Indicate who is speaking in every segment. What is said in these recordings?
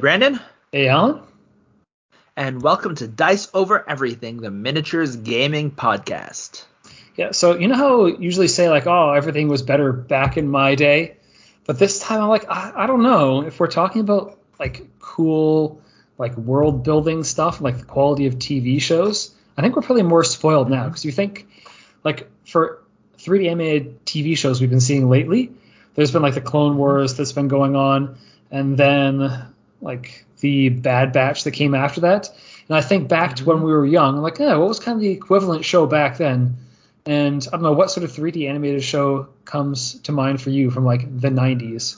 Speaker 1: Brandon.
Speaker 2: Hey, Alan.
Speaker 1: And welcome to Dice Over Everything, the miniatures gaming podcast.
Speaker 2: Yeah, so you know how usually say like, oh, everything was better back in my day, but this time I'm like, I, I don't know if we're talking about like cool like world building stuff, like the quality of TV shows. I think we're probably more spoiled now because you think like for 3D animated TV shows we've been seeing lately, there's been like the Clone Wars that's been going on, and then like the Bad Batch that came after that. And I think back to when we were young, I'm like, oh, what was kind of the equivalent show back then? And I don't know what sort of 3D animated show comes to mind for you from like the 90s.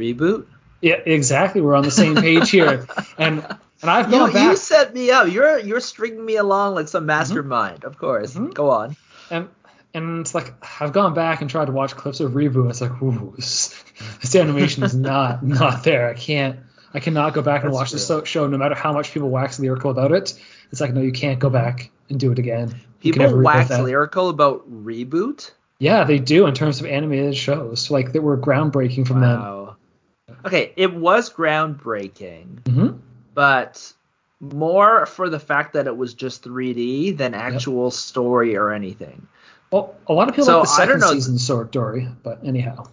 Speaker 1: Reboot.
Speaker 2: Yeah, exactly. We're on the same page here. And and I've gone
Speaker 1: you,
Speaker 2: back.
Speaker 1: You set me up. You're you're stringing me along like some mastermind. Of course.
Speaker 2: Mhm.
Speaker 1: Go on.
Speaker 2: and and it's like I've gone back and tried to watch clips of reboot. It's like, ooh, this, this animation is not not there. I can't. I cannot go back and
Speaker 1: That's
Speaker 2: watch so- show, no matter how much people wax lyrical about it. It's like, no, you can't go back and do it again. You can
Speaker 1: People wax lyrical about reboot.
Speaker 2: Yeah, they do in terms of animated shows, like that were groundbreaking from
Speaker 1: Wow. Okay, it was groundbreaking,
Speaker 2: them. hmm
Speaker 1: but more for the fact that it was just 3D than actual story or anything.
Speaker 2: Well, a lot of people
Speaker 1: So,
Speaker 2: like the second season Dory, but anyhow.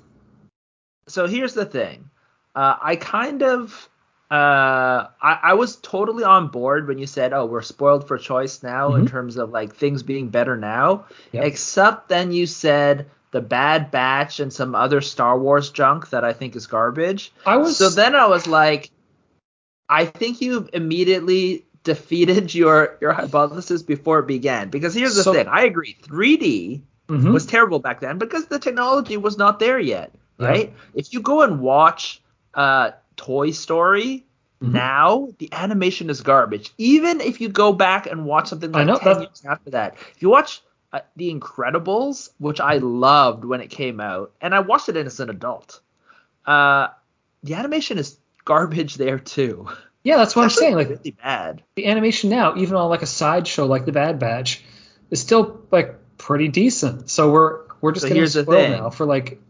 Speaker 1: so here's the thing. Uh, I kind of uh, I, I was totally on board when you said, "Oh, we're spoiled for choice now in
Speaker 2: Mhm.
Speaker 1: terms of like things being better now."
Speaker 2: Yep.
Speaker 1: Except then you said the Bad Batch and some other Star Wars junk that I think is garbage.
Speaker 2: I was
Speaker 1: So then I was like, I think you've immediately defeated your your hypothesis before it began. Because here's the
Speaker 2: So-
Speaker 1: thing, I agree, 3D
Speaker 2: Mhm.
Speaker 1: was terrible back then because the technology was not there yet, right? If you go and watch uh, Toy Story
Speaker 2: Mhm.
Speaker 1: now, the animation is garbage. Even if you go back and watch something
Speaker 2: I
Speaker 1: like
Speaker 2: know,
Speaker 1: 10 years after that, if you watch uh, The Incredibles, which I loved when it came out, and I watched it as an adult, uh, the animation is garbage there too.
Speaker 2: yeah, that's what I'm saying. Like
Speaker 1: really bad.
Speaker 2: the animation now, even on like a sideshow like the Bad Batch, is still like pretty decent. So we're we're just
Speaker 1: So
Speaker 2: getting
Speaker 1: here's the thing.
Speaker 2: now for like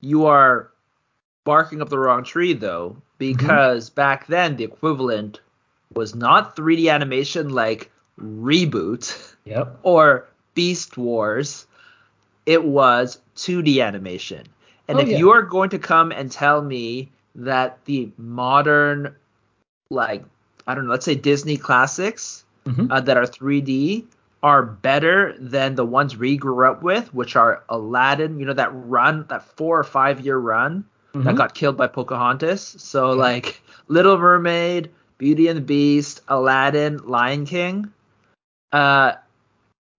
Speaker 1: you are barking up the wrong tree though
Speaker 2: Mm-hmm.
Speaker 1: because back then the equivalent was not 3D animation like reboot
Speaker 2: yep.
Speaker 1: or Beast Wars it was 2D animation and
Speaker 2: Oh,
Speaker 1: if
Speaker 2: yeah.
Speaker 1: you are going to come and tell me that the modern like I don't know let's say Disney classics
Speaker 2: Mhm.
Speaker 1: uh, that are 3D are better than the ones we grew up with, which are Aladdin. You know that run, that four or five year run that
Speaker 2: Mhm.
Speaker 1: got killed by Pocahontas. So like Little Mermaid, Beauty and the Beast, Aladdin, Lion King. Uh,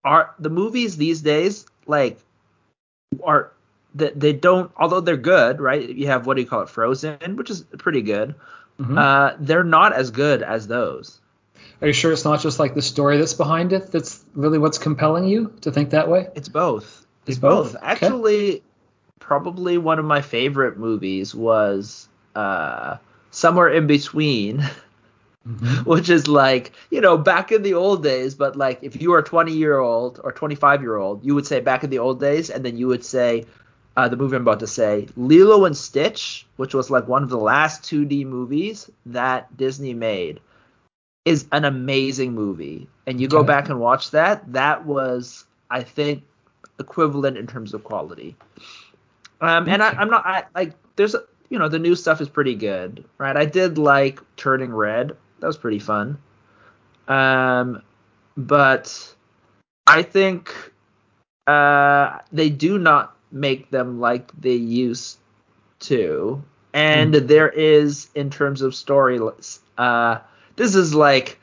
Speaker 1: are the movies these days like are that they don't although they're good right you have what do you call it frozen which is pretty good
Speaker 2: Mhm.
Speaker 1: uh they're not as good as those
Speaker 2: Are you sure it's not just like the story that's behind it that's really what's compelling you to think that way?
Speaker 1: It's both. It's
Speaker 2: It's both,
Speaker 1: both.
Speaker 2: okay.
Speaker 1: Probably one of my favorite movies was uh, Somewhere in Between,
Speaker 2: Mhm.
Speaker 1: which is like, you know, back in the old days, but like if you were a 20 year old or 25 year old, you would say back in the old days, and then you would say, uh, the movie I'm about to say, Lilo and Stitch, which was like one of the last 2D movies that Disney made, is an amazing movie. And you go back and watch that, that was, I think, equivalent in terms of quality. Um, and I, I'm not, I like, there's, you know, the new stuff is pretty good, right? I did like Turning Red. That was pretty fun. Um, but I think uh, they do not make them like they used to. And there is, in terms of story, uh, this is like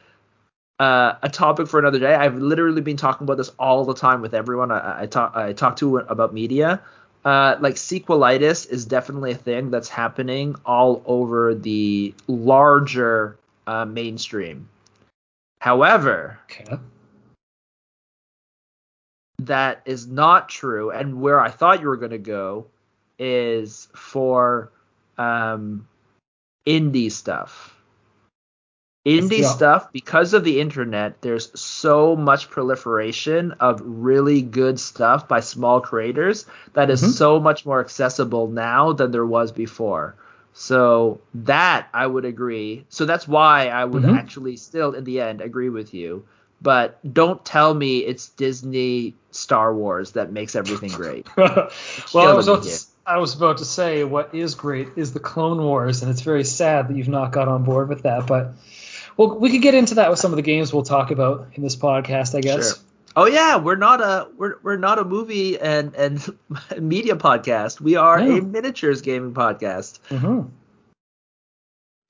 Speaker 1: uh, a topic for another day. I've literally been talking about this all the time with everyone I, I talk I talk to about media. Uh, like sequelitis is definitely a thing that's happening all over the larger uh, mainstream. However,
Speaker 2: Okay.
Speaker 1: that is not true, and where I thought you were going to go is for um, indie stuff. Indie
Speaker 2: Yeah.
Speaker 1: stuff, because of the internet, there's so much proliferation of really good stuff by small creators that is
Speaker 2: Mhm.
Speaker 1: so much more accessible now than there was before. So that I would agree. So that's why I would
Speaker 2: Mhm.
Speaker 1: actually still in the end agree with you. But don't tell me it's Disney Star Wars that makes everything great.
Speaker 2: well, I was, about to, I was about to say what is great is the Clone Wars, and it's very sad that you've not got on board with that. But well, we could get into that with some of the games we'll talk about in this podcast, I guess.
Speaker 1: Sure. Oh yeah, we're not a we're we're not a movie and and media podcast. We are a miniatures gaming podcast.
Speaker 2: hmm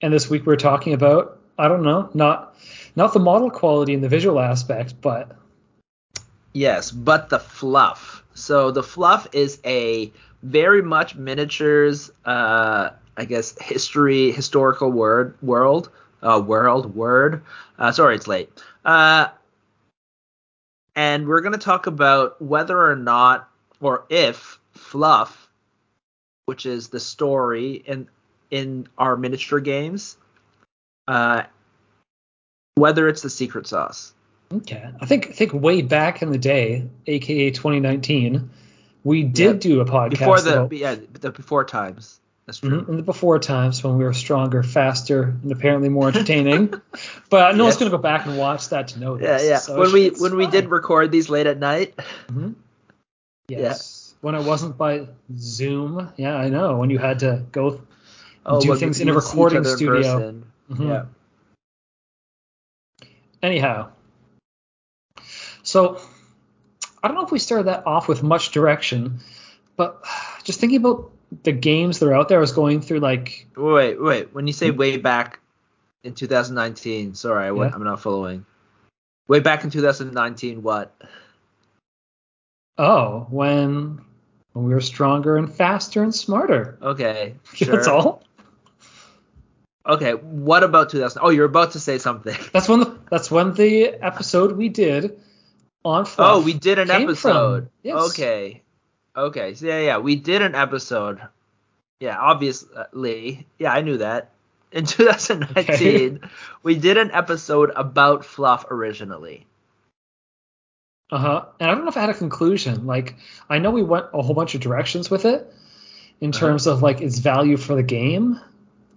Speaker 2: And this week we're talking about I don't know, not not the model quality and the visual aspect, but
Speaker 1: Yes, but the fluff. So the fluff is a very much miniatures, uh, I guess history, historical word world, uh, world word. Uh, sorry, it's late. Uh, and we're gonna talk about whether or not, or if fluff, which is the story in in our miniature games, uh, whether it's the secret sauce.
Speaker 2: okay. I think I think way back in the day, aka 2019, we did
Speaker 1: Yep.
Speaker 2: do a podcast
Speaker 1: Before the
Speaker 2: about,
Speaker 1: yeah the before times. That's true.
Speaker 2: Mhm, in the before times when we were stronger, faster, and apparently more entertaining. but no one's gonna go back and watch that to know this.
Speaker 1: yeah.
Speaker 2: So
Speaker 1: when we when we did record these late at night.
Speaker 2: Mhm. Yes. When it wasn't by Zoom. Yeah, I know. When you had to go. do
Speaker 1: Oh, we
Speaker 2: things in a
Speaker 1: didn't see each
Speaker 2: recording studio. Mhm.
Speaker 1: Yeah.
Speaker 2: Anyhow. So I don't know if we started that off with much direction, but just thinking about the games that are out there, I was going through like
Speaker 1: Wait, wait. When you say mm. way back in 2019, sorry, I'm not following. Way back in 2019, what?
Speaker 2: oh, when when we were stronger and faster and smarter.
Speaker 1: Okay, sure.
Speaker 2: That's all.
Speaker 1: Okay, what about 2000? Oh, you're about to say something.
Speaker 2: That's when the that's when the episode we did on Fluff
Speaker 1: Oh, we did an episode.
Speaker 2: from. Yes.
Speaker 1: Okay. Okay. So yeah, yeah, we did an episode. Yeah, obviously. Yeah, I knew that. In 2019, we did an episode about fluff originally.
Speaker 2: Uh huh. And I don't know if I had a conclusion. Like, I know we went a whole bunch of directions with it in
Speaker 1: Uh-huh.
Speaker 2: terms of like its value for the game,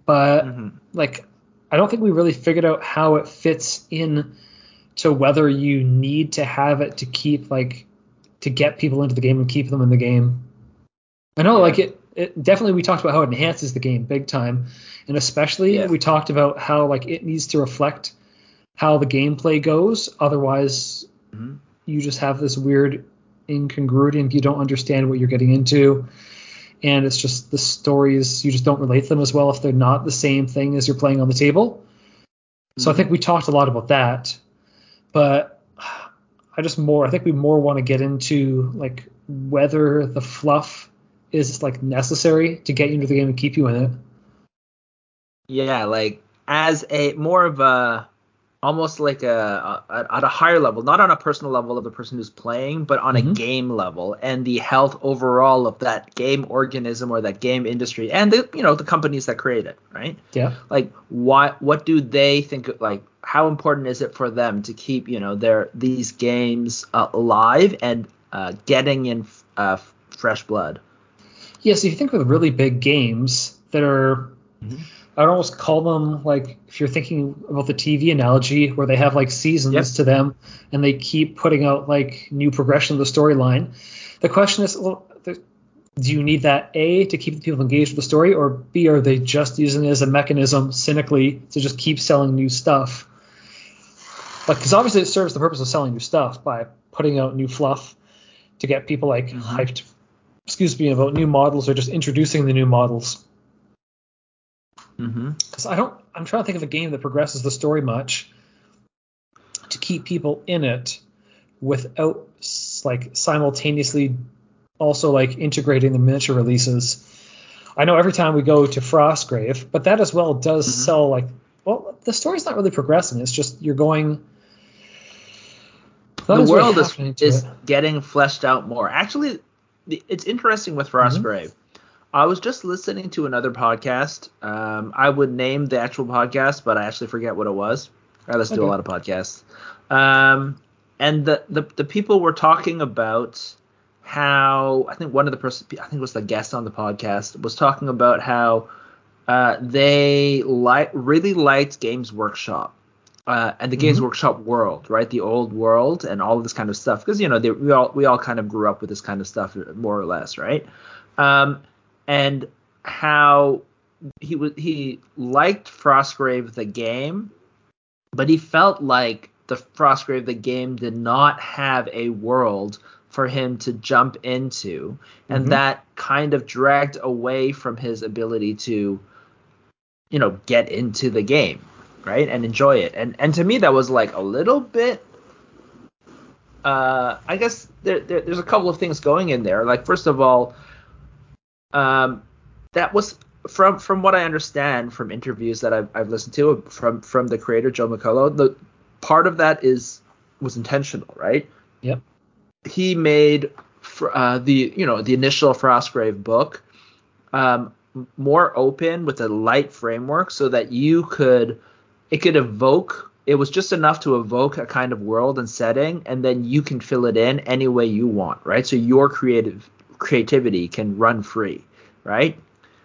Speaker 2: but
Speaker 1: Mhm.
Speaker 2: like, I don't think we really figured out how it fits in to whether you need to have it to keep like to get people into the game and keep them in the game. I know,
Speaker 1: Yeah.
Speaker 2: like it. It definitely we talked about how it enhances the game big time, and especially
Speaker 1: Yeah.
Speaker 2: we talked about how like it needs to reflect how the gameplay goes. Otherwise,
Speaker 1: Mhm.
Speaker 2: you just have this weird incongruity and you don't understand what you're getting into and it's just the stories you just don't relate them as well if they're not the same thing as you're playing on the table so i
Speaker 1: Mhm.
Speaker 2: think we talked a lot about that but i just more i think we more want to get into like whether the fluff is like necessary to get you into the game and keep you in it.
Speaker 1: Yeah, like as a more of a almost like a, a at a higher level, not on a personal level of the person who's playing, but on a
Speaker 2: Mhm.
Speaker 1: game level and the health overall of that game organism or that game industry and the you know the companies that create it, right?
Speaker 2: yeah
Speaker 1: Like what what do they think like how important is it for them to keep you know their these games uh, alive and uh, getting in uh, fresh blood?
Speaker 2: Yeah, so if you think of really big games that are,
Speaker 1: Mhm.
Speaker 2: I'd almost call them like if you're thinking about the TV analogy where they have like seasons
Speaker 1: Yep.
Speaker 2: to them and they keep putting out like new progression of the storyline. The question is, well, the, do you need that A to keep the people engaged with the story, or B are they just using it as a mechanism cynically to just keep selling new stuff? Like, because obviously it serves the purpose of selling new stuff by putting out new fluff to get people like
Speaker 1: Mhm.
Speaker 2: hyped excuse me, about new models or just introducing the new models.
Speaker 1: Mm-hmm.
Speaker 2: Because I don't, I'm trying to think of a game that progresses the story much to keep people in it without like simultaneously also like integrating the miniature releases. I know every time we go to Frostgrave, but that as well does
Speaker 1: Mhm.
Speaker 2: sell like, well, the story's not really progressing. It's just you're going.
Speaker 1: the world is, is getting fleshed out more. Actually, it's interesting with
Speaker 2: Mm-hmm.
Speaker 1: I was just listening to another podcast. Um, I would name the actual podcast, but I actually forget what it was. I listen to a lot of podcasts. Um, and the, the the people were talking about how I think one of the person I think it was the guest on the podcast was talking about how uh, they like really liked Games Workshop. Uh, and the Games
Speaker 2: Mhm.
Speaker 1: Workshop world, right? The old world and all of this kind of stuff, because you know they, we all we all kind of grew up with this kind of stuff, more or less, right? Um, and how he was he liked Frostgrave the game, but he felt like the Frostgrave the game did not have a world for him to jump into, and
Speaker 2: Mhm.
Speaker 1: that kind of dragged away from his ability to, you know, get into the game, right, and enjoy it. And and to me that was like a little bit. Uh, I guess there, there, there's a couple of things going in there. Like first of all, um, that was from from what I understand from interviews that I've, I've listened to from from the creator Joe McCullough. The part of that is was intentional, right?
Speaker 2: Yep.
Speaker 1: He made fr- uh, the you know the initial Frostgrave book um, more open with a light framework so that you could it could evoke it was just enough to evoke a kind of world and setting and then you can fill it in any way you want right so your creative creativity can run free right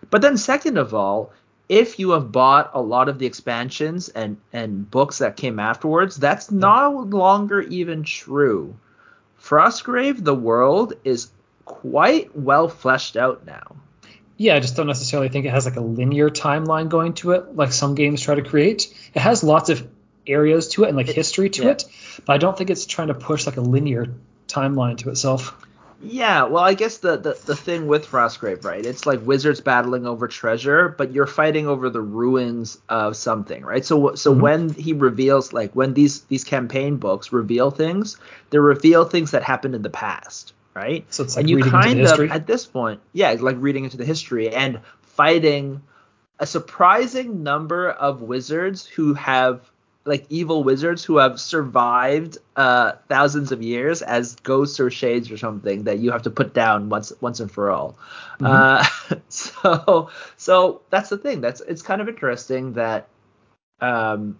Speaker 1: but then second of all if you have bought a lot of the expansions and and books that came afterwards that's no longer even true frostgrave the world is quite well fleshed out now
Speaker 2: Yeah, I just don't necessarily think it has like a linear timeline going to it, like some games try to create. It has lots of areas to it and like history to
Speaker 1: yeah.
Speaker 2: it, but I don't think it's trying to push like a linear timeline to itself.
Speaker 1: Yeah, well, I guess the, the, the thing with Frostgrave, right? It's like wizards battling over treasure, but you're fighting over the ruins of something, right? So so
Speaker 2: Mhm.
Speaker 1: when he reveals, like when these these campaign books reveal things, they reveal things that happened in the past, right?
Speaker 2: So it's like
Speaker 1: and you
Speaker 2: reading into
Speaker 1: kind
Speaker 2: the
Speaker 1: of
Speaker 2: history.
Speaker 1: at this point, yeah, like reading into the history and fighting a surprising number of wizards who have like evil wizards who have survived uh, thousands of years as ghosts or shades or something that you have to put down once once and for all.
Speaker 2: Mhm.
Speaker 1: Uh, so so that's the thing. That's it's kind of interesting that um,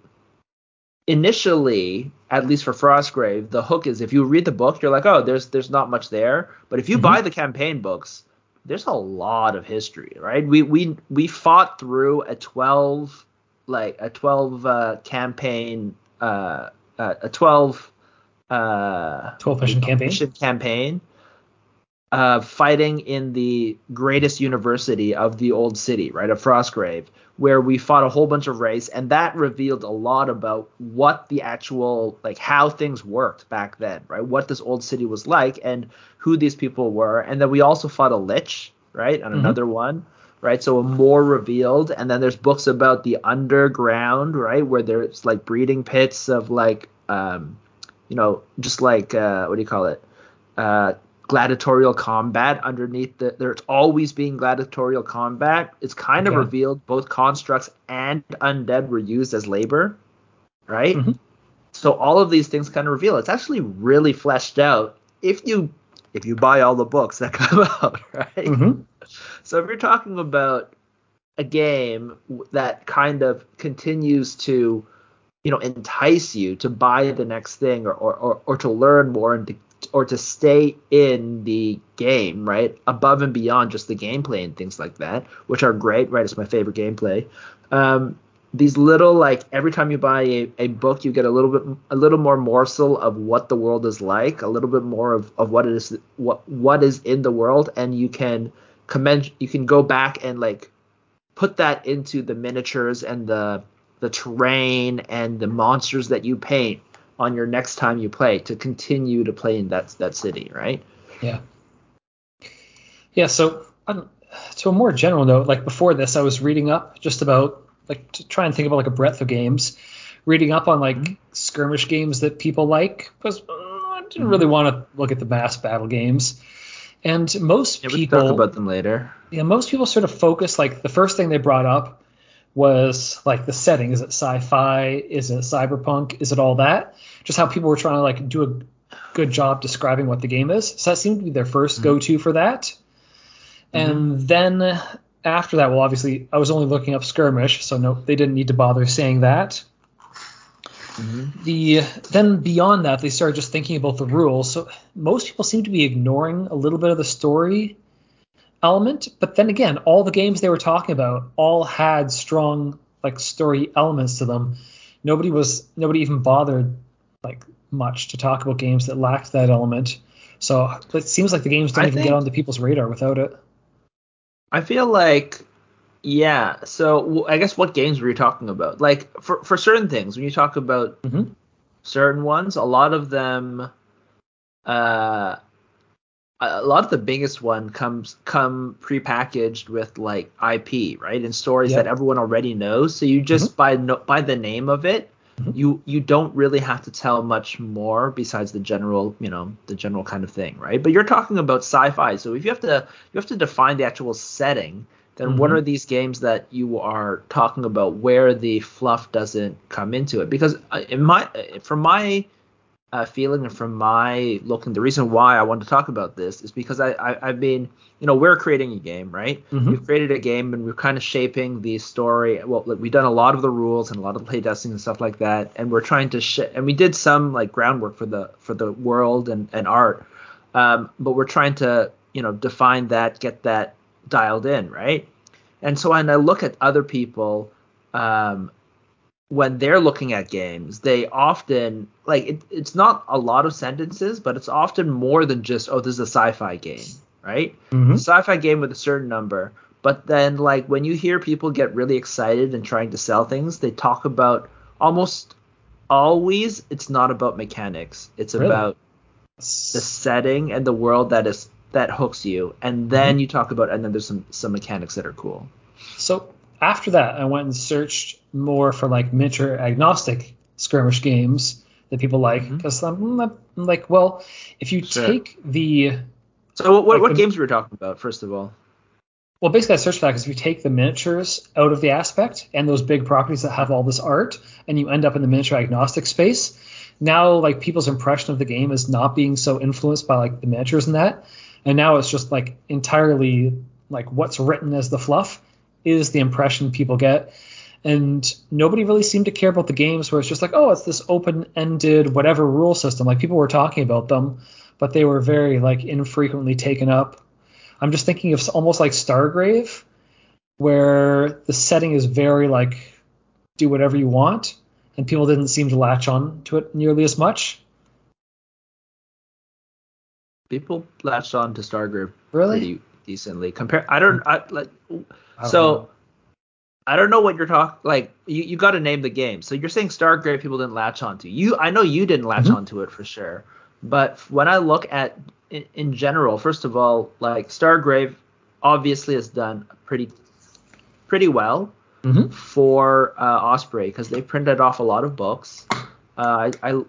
Speaker 1: initially, at least for Frostgrave, the hook is if you read the book, you're like, oh, there's there's not much there. But if you
Speaker 2: Mhm.
Speaker 1: buy the campaign books, there's a lot of history, right? We we we fought through a 12 like a 12 uh, campaign uh, uh, a 12 uh
Speaker 2: 12 mission campaign.
Speaker 1: campaign uh, fighting in the greatest university of the old city, right, of Frostgrave, where we fought a whole bunch of race, and that revealed a lot about what the actual, like, how things worked back then, right, what this old city was like, and who these people were, and then we also fought a lich, right, on
Speaker 2: Mhm.
Speaker 1: another one, right, so more revealed, and then there's books about the underground, right, where there's like breeding pits of like, um, you know, just like uh, what do you call it? Uh, gladiatorial combat underneath the there's always being gladiatorial combat. It's kind of revealed. Both constructs and undead were used as labor right?
Speaker 2: Mhm.
Speaker 1: so all of these things kind of reveal. It's actually really fleshed out if you if you buy all the books that come out right?
Speaker 2: Mhm.
Speaker 1: So if you're talking about a game that kind of continues to, you know, entice you to buy the next thing or or, or, or to learn more and to, or to stay in the game, right? Above and beyond just the gameplay and things like that, which are great, right? It's my favorite gameplay. Um, these little like every time you buy a, a book you get a little bit a little more morsel of what the world is like a little bit more of, of what it is what what is in the world and you can commend you can go back and like put that into the miniatures and the the terrain and the monsters that you paint on your next time you play to continue to play in that that city right
Speaker 2: Yeah. Yeah. So um, to a more general note, like before this, I was reading up just about like to try and think about like a breadth of games, reading up on like
Speaker 1: Mhm.
Speaker 2: skirmish games that people like because uh, I didn't
Speaker 1: Mhm.
Speaker 2: really want to look at the mass battle games. And most
Speaker 1: yeah,
Speaker 2: people,
Speaker 1: talk about them later
Speaker 2: yeah, most people sort of focus like the first thing they brought up was like the setting. Is it sci-fi? Is it cyberpunk? Is it all that? Just how people were trying to like do a good job describing what the game is. So that seemed to be their 1st
Speaker 1: Mhm.
Speaker 2: go-to for that. And then after that, well, obviously I was only looking up skirmish, so no, they didn't need to bother saying that. Mm-hmm. The then beyond that, they started just thinking about the rules. So most people seem to be ignoring a little bit of the story element, but then again, all the games they were talking about all had strong like story elements to them. Nobody was nobody even bothered like much to talk about games that lacked that element. So it seems like the games don't
Speaker 1: I
Speaker 2: even
Speaker 1: think-
Speaker 2: get onto people's radar without it.
Speaker 1: I feel like, yeah. So I guess what games were you talking about? Like for for certain things, when you talk about
Speaker 2: Mhm.
Speaker 1: certain ones, a lot of them, uh, a lot of the biggest one comes come prepackaged with like IP, right, and stories
Speaker 2: Yep.
Speaker 1: that everyone already knows. So you just by no, by the name of it.
Speaker 2: Mhm.
Speaker 1: You you don't really have to tell much more besides the general you know the general kind of thing right but you're talking about sci-fi so if you have to you have to define the actual setting then what
Speaker 2: Mhm.
Speaker 1: are these games that you are talking about where the fluff doesn't come into it because uh, in my uh, from my uh, feeling and from my looking the reason why i want to talk about this is because i, I i've been you know we're creating a game right
Speaker 2: Mhm.
Speaker 1: we've created a game and we're kind of shaping the story well we've done a lot of the rules and a lot of playtesting and stuff like that and we're trying to sh- and we did some like groundwork for the for the world and and art um, but we're trying to you know define that get that dialed in right and so when i look at other people um, when they're looking at games they often like it, it's not a lot of sentences but it's often more than just oh this is a sci-fi game right
Speaker 2: Mhm.
Speaker 1: sci-fi game with a certain number but then like when you hear people get really excited and trying to sell things they talk about almost always it's not about mechanics it's
Speaker 2: Really?
Speaker 1: about the setting and the world that is that hooks you and then mm-hmm. you talk about and then there's some some mechanics that are cool.
Speaker 2: So after that, I went and searched more for like miniature agnostic skirmish games that people like
Speaker 1: mm-hmm.
Speaker 2: because I'm, I'm like, well, if you
Speaker 1: Sure.
Speaker 2: take the
Speaker 1: so what,
Speaker 2: Like
Speaker 1: what
Speaker 2: the-
Speaker 1: games were we talking about first of all?
Speaker 2: Well, basically, I searched that because if you take the miniatures out of the aspect and those big properties that have all this art, and you end up in the miniature agnostic space, now like people's impression of the game is not being so influenced by like the miniatures and that, and now it's just like entirely like what's written as the fluff is the impression people get. And nobody really seemed to care about the games where it's just like, oh, it's this open-ended whatever rule system. Like people were talking about them, but they were very like infrequently taken up. I'm just thinking of almost like Stargrave, where the setting is very like do whatever you want, and people didn't seem to latch on to it nearly as much.
Speaker 1: People latched on to stargrave
Speaker 2: Really?
Speaker 1: pretty decently compare i don't i like
Speaker 2: I
Speaker 1: so
Speaker 2: know.
Speaker 1: I don't know what you're talking like. You, you got to name the game. So you're saying Stargrave people didn't latch onto. You I know you didn't latch
Speaker 2: Mhm.
Speaker 1: onto it for sure. But when I look at in, in general, first of all, like Stargrave obviously has done pretty pretty well
Speaker 2: Mhm.
Speaker 1: for uh, Osprey because they printed off a lot of books. Uh, I, I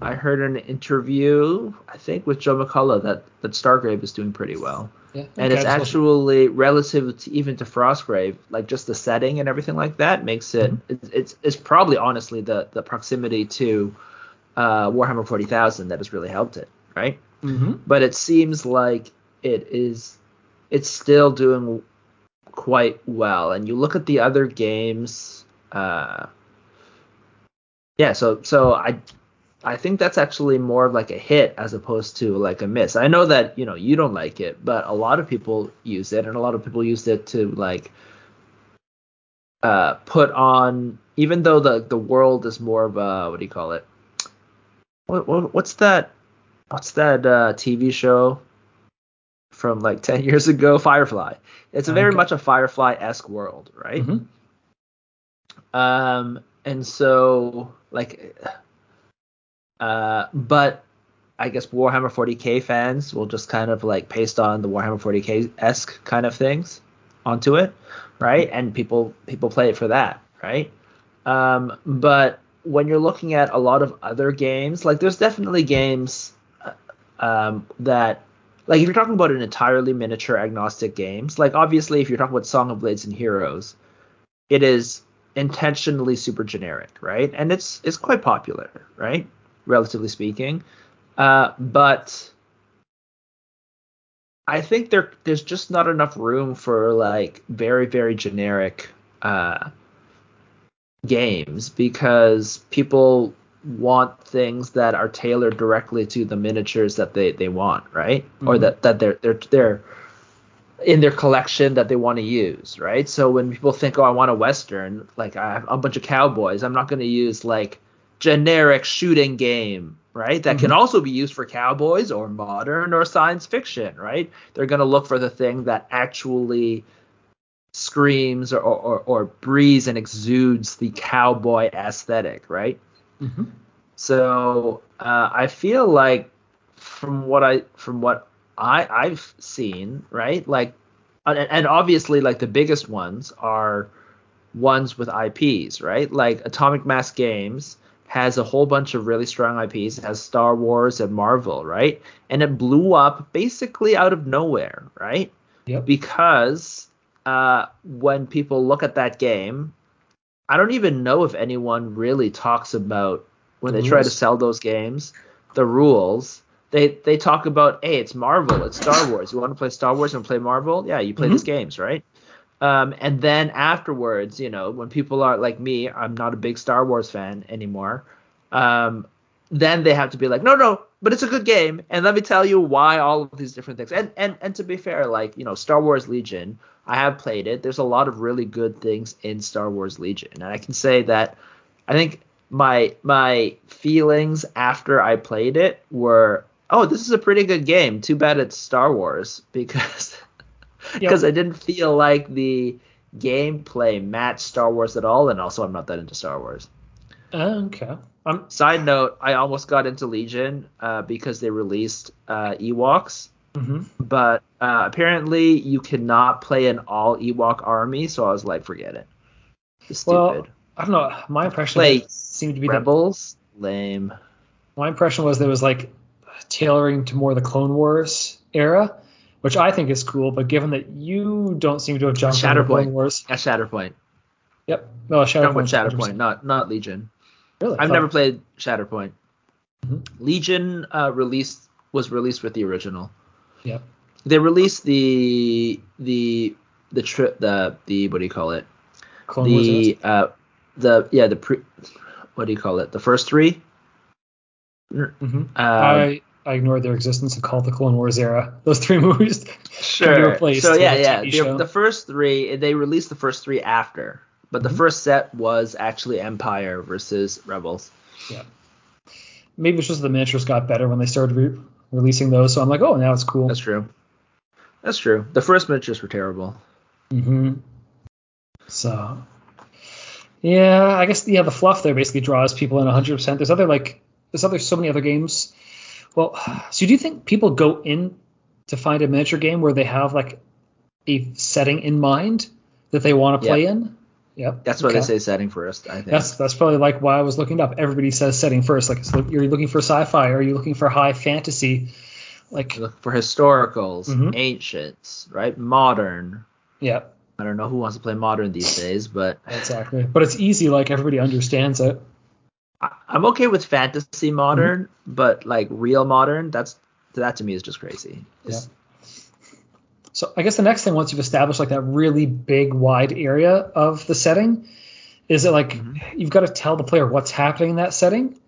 Speaker 1: I heard an interview I think with Joe McCullough that that Stargrave is doing pretty well
Speaker 2: Yeah.
Speaker 1: and
Speaker 2: okay,
Speaker 1: it's
Speaker 2: I just
Speaker 1: actually relative to even to Frostgrave, like just the setting and everything like that makes it it's, it's it's probably honestly the the proximity to uh, Warhammer 40,000 that has really helped it, right?
Speaker 2: Mhm.
Speaker 1: But it seems like it is it's still doing quite well, and you look at the other games, uh, yeah. So so I I think that's actually more of like a hit as opposed to like a miss. I know that you know you don't like it, but a lot of people use it, and a lot of people used it to like uh, put on. Even though the the world is more of a what do you call it? What, what what's that? What's that uh, TV show from like ten years ago? Firefly. It's a very
Speaker 2: Okay.
Speaker 1: much a Firefly esque world, right?
Speaker 2: Mhm.
Speaker 1: Um, and so like, uh, but I guess Warhammer 40k fans will just kind of like paste on the Warhammer 40k esque kind of things onto it, right? And people people play it for that, right? Um, but when you're looking at a lot of other games, like there's definitely games uh, um, that like if you're talking about an entirely miniature agnostic games, like obviously if you're talking about Song of Blades and Heroes, it is intentionally super generic, right? And it's it's quite popular, right? Relatively speaking. Uh, but I think there there's just not enough room for like very very generic uh, games because people want things that are tailored directly to the miniatures that they, they want, right? Or
Speaker 2: Mhm.
Speaker 1: that that they're they're they're in their collection that they want to use, right? So when people think, oh, I want a western, like I have a bunch of cowboys, I'm not going to use like generic shooting game, right? That mm-hmm. can also be used for cowboys or modern or science fiction, right? They're going to look for the thing that actually screams or, or, or breathes and exudes the cowboy aesthetic, right? Mm-hmm. So uh, I feel like from what I from what I I've seen, right? Like, and, and obviously like the biggest ones are ones with IPs, right? Like Atomic Mass Games has a whole bunch of really strong IPs. It has Star Wars and Marvel, right? And it blew up basically out of nowhere, right?
Speaker 2: Yep.
Speaker 1: Because uh, when people look at that game, I don't even know if anyone really talks about when the they rules. try to sell those games, the rules. They they talk about, hey, it's Marvel, it's Star Wars. You want to play Star Wars and play Marvel? Yeah, you play mm-hmm. these games, right? Um, and then afterwards, you know, when people are like me, I'm not a big Star Wars fan anymore. Um, then they have to be like, no, no, but it's a good game, and let me tell you why all of these different things. And and and to be fair, like you know, Star Wars Legion, I have played it. There's a lot of really good things in Star Wars Legion, and I can say that I think my my feelings after I played it were, oh, this is a pretty good game. Too bad it's Star Wars because because yep. I didn't feel like the gameplay matched Star Wars at all, and also I'm not that into Star Wars.
Speaker 2: Okay. Um,
Speaker 1: Side note: I almost got into Legion uh, because they released uh, Ewoks,
Speaker 2: mm-hmm.
Speaker 1: but uh, apparently you cannot play an all Ewok army, so I was like, forget it.
Speaker 2: It's stupid. Well, I don't know. My impression
Speaker 1: play
Speaker 2: seemed to be
Speaker 1: Rebels. That, lame.
Speaker 2: My impression was there was like tailoring to more the Clone Wars era, which I think is cool. But given that you don't seem to have jumped Shatterpoint. Clone Wars,
Speaker 1: at Shatterpoint.
Speaker 2: Yep. No, Shatterpoint.
Speaker 1: Shatterpoint, not not Legion.
Speaker 2: Really?
Speaker 1: I've never played Shatterpoint.
Speaker 2: Mm-hmm.
Speaker 1: Legion uh, released was released with the original.
Speaker 2: Yep.
Speaker 1: They released the the the trip the the what do you call it?
Speaker 2: Clone
Speaker 1: the uh the yeah the pre what do you call it? The first 3
Speaker 2: mm-hmm. um, I I ignored their existence and called the Clone Wars era. Those three movies.
Speaker 1: Sure. so yeah, yeah. The, the, first three they released the first three after. But the mm-hmm. first set was actually Empire versus Rebels.
Speaker 2: Yeah. Maybe it's just the miniatures got better when they started re- releasing those. So I'm like, oh, now it's cool.
Speaker 1: That's true. That's true. The first miniatures were terrible.
Speaker 2: Mm-hmm. So, yeah, I guess yeah, the fluff there basically draws people in 100%. There's other like there's other so many other games. Well, so do you think people go in to find a miniature game where they have like a setting in mind that they want to play in? Yep.
Speaker 1: That's why okay. they say setting first. I think
Speaker 2: that's that's probably like why I was looking up. Everybody says setting first. Like, so you're looking for sci-fi, or are you looking for high fantasy? Like look
Speaker 1: for historicals, mm-hmm. ancients, right? Modern.
Speaker 2: Yeah.
Speaker 1: I don't know who wants to play modern these days, but
Speaker 2: exactly. But it's easy. Like everybody understands it.
Speaker 1: I, am okay with fantasy modern, mm-hmm. but like real modern, that's that to me is just crazy.
Speaker 2: It's, yeah. So I guess the next thing once you've established like that really big wide area of the setting, is it like mm-hmm. you've got to tell the player what's happening in that setting?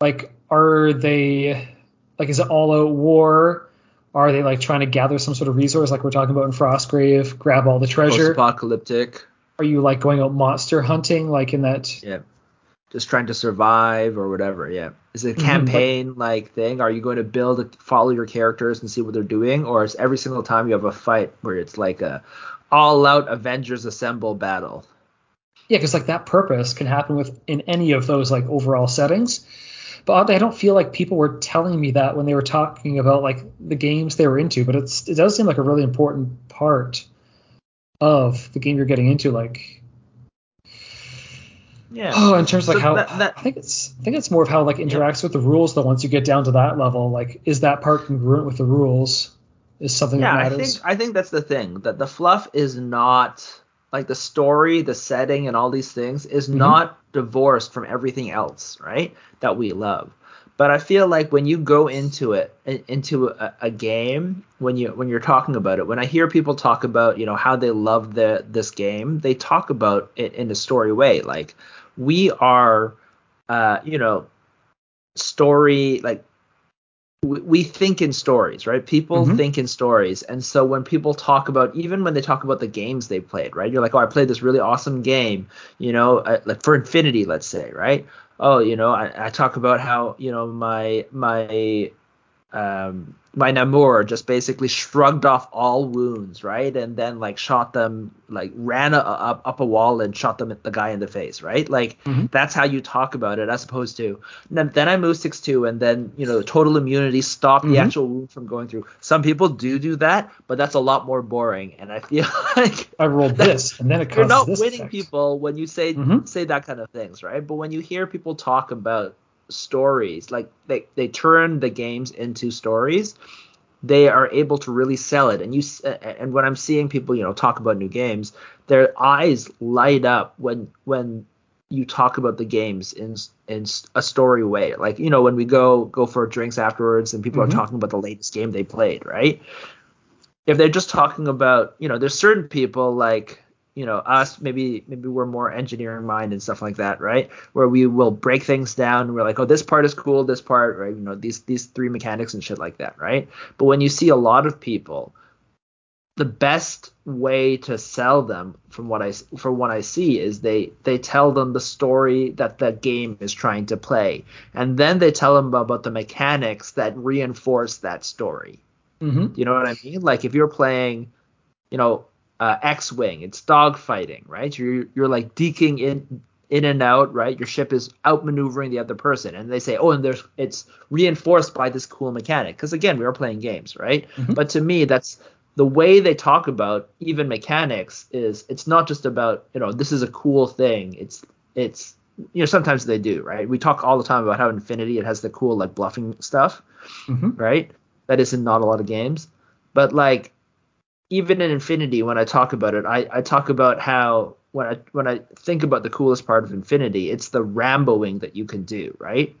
Speaker 2: Like are they like is it all out war? Are they like trying to gather some sort of resource like we're talking about in Frostgrave, grab all the treasure?
Speaker 1: Post-apocalyptic.
Speaker 2: Are you like going out monster hunting like in that?
Speaker 1: Yeah just trying to survive or whatever. Yeah. Is it a mm-hmm. campaign like thing? Are you going to build follow your characters and see what they're doing, or is every single time you have a fight where it's like a all out Avengers assemble battle?
Speaker 2: Yeah, because like that purpose can happen with in any of those like overall settings. But I don't feel like people were telling me that when they were talking about like the games they were into. But it's it does seem like a really important part of the game you're getting into. Like
Speaker 1: yeah.
Speaker 2: Oh, in terms of like so how that, that, I think it's I think it's more of how like interacts yeah. with the rules though. Once you get down to that level, like is that part congruent with the rules? Is something
Speaker 1: yeah,
Speaker 2: that
Speaker 1: matters. I think I think that's the thing that the fluff is not like the story, the setting, and all these things is mm-hmm. not divorced from everything else, right? That we love. But I feel like when you go into it, into a, a, game, when you when you're talking about it, when I hear people talk about, you know, how they love the this game, they talk about it in a story way. Like we are, uh, you know, story like we, we think in stories, right? People
Speaker 2: Mhm.
Speaker 1: think in stories, and so when people talk about, even when they talk about the games they played, right? You're like, oh, I played this really awesome game, you know, uh, like for Infinity, let's say, right? Oh, you know, I, I talk about how you know my my um my Namurr just basically shrugged off all wounds, right? And then like shot them, like ran a, up up a wall and shot them at the guy in the face, right? Like
Speaker 2: Mhm.
Speaker 1: that's how you talk about it, as opposed to then, then I move six two, and then you know total immunity stop the
Speaker 2: Mhm.
Speaker 1: actual wound from going through. Some people do do that, but that's a lot more boring, and I feel like
Speaker 2: I rolled this, and then it
Speaker 1: you're not winning
Speaker 2: effect.
Speaker 1: people when you say
Speaker 2: Mhm.
Speaker 1: say that kind of things, right? But when you hear people talk about stories, like they they turn the games into stories, they are able to really sell it. And you and when I'm seeing people, you know, talk about new games, their eyes light up when when you talk about the games in in a story way. Like you know, when we go go for drinks afterwards, and people
Speaker 2: Mhm.
Speaker 1: are talking about the latest game they played, right? if they're just talking about you know there's certain people like you know us maybe maybe we're more engineering mind and stuff like that right? Where we will break things down we're like oh this part is cool this part right? You know these these three mechanics and shit like that right? But when you see a lot of people the best way to sell them from what i from what i see is they they tell them the story that the game is trying to play. And then they tell them about the mechanics that reinforce that story.
Speaker 2: Mhm.
Speaker 1: you know what I mean? Like if you're playing, you know, uh, X-wing, it's dogfighting, right? You're you're like deking in in and out, right? Your ship is outmaneuvering the other person, and they say, oh, and there's it's reinforced by this cool mechanic. Because again, we are playing games, right?
Speaker 2: Mhm.
Speaker 1: But to me, that's the way they talk about even mechanics is it's not just about you know this is a cool thing. It's it's you know sometimes they do, right? We talk all the time about how Infinity it has the cool like bluffing stuff
Speaker 2: Mhm.
Speaker 1: right? That is in not a lot of games. But like even in Infinity, when I talk about it, I, I talk about how when I when I think about the coolest part of Infinity, it's the Ramboing that you can do, right?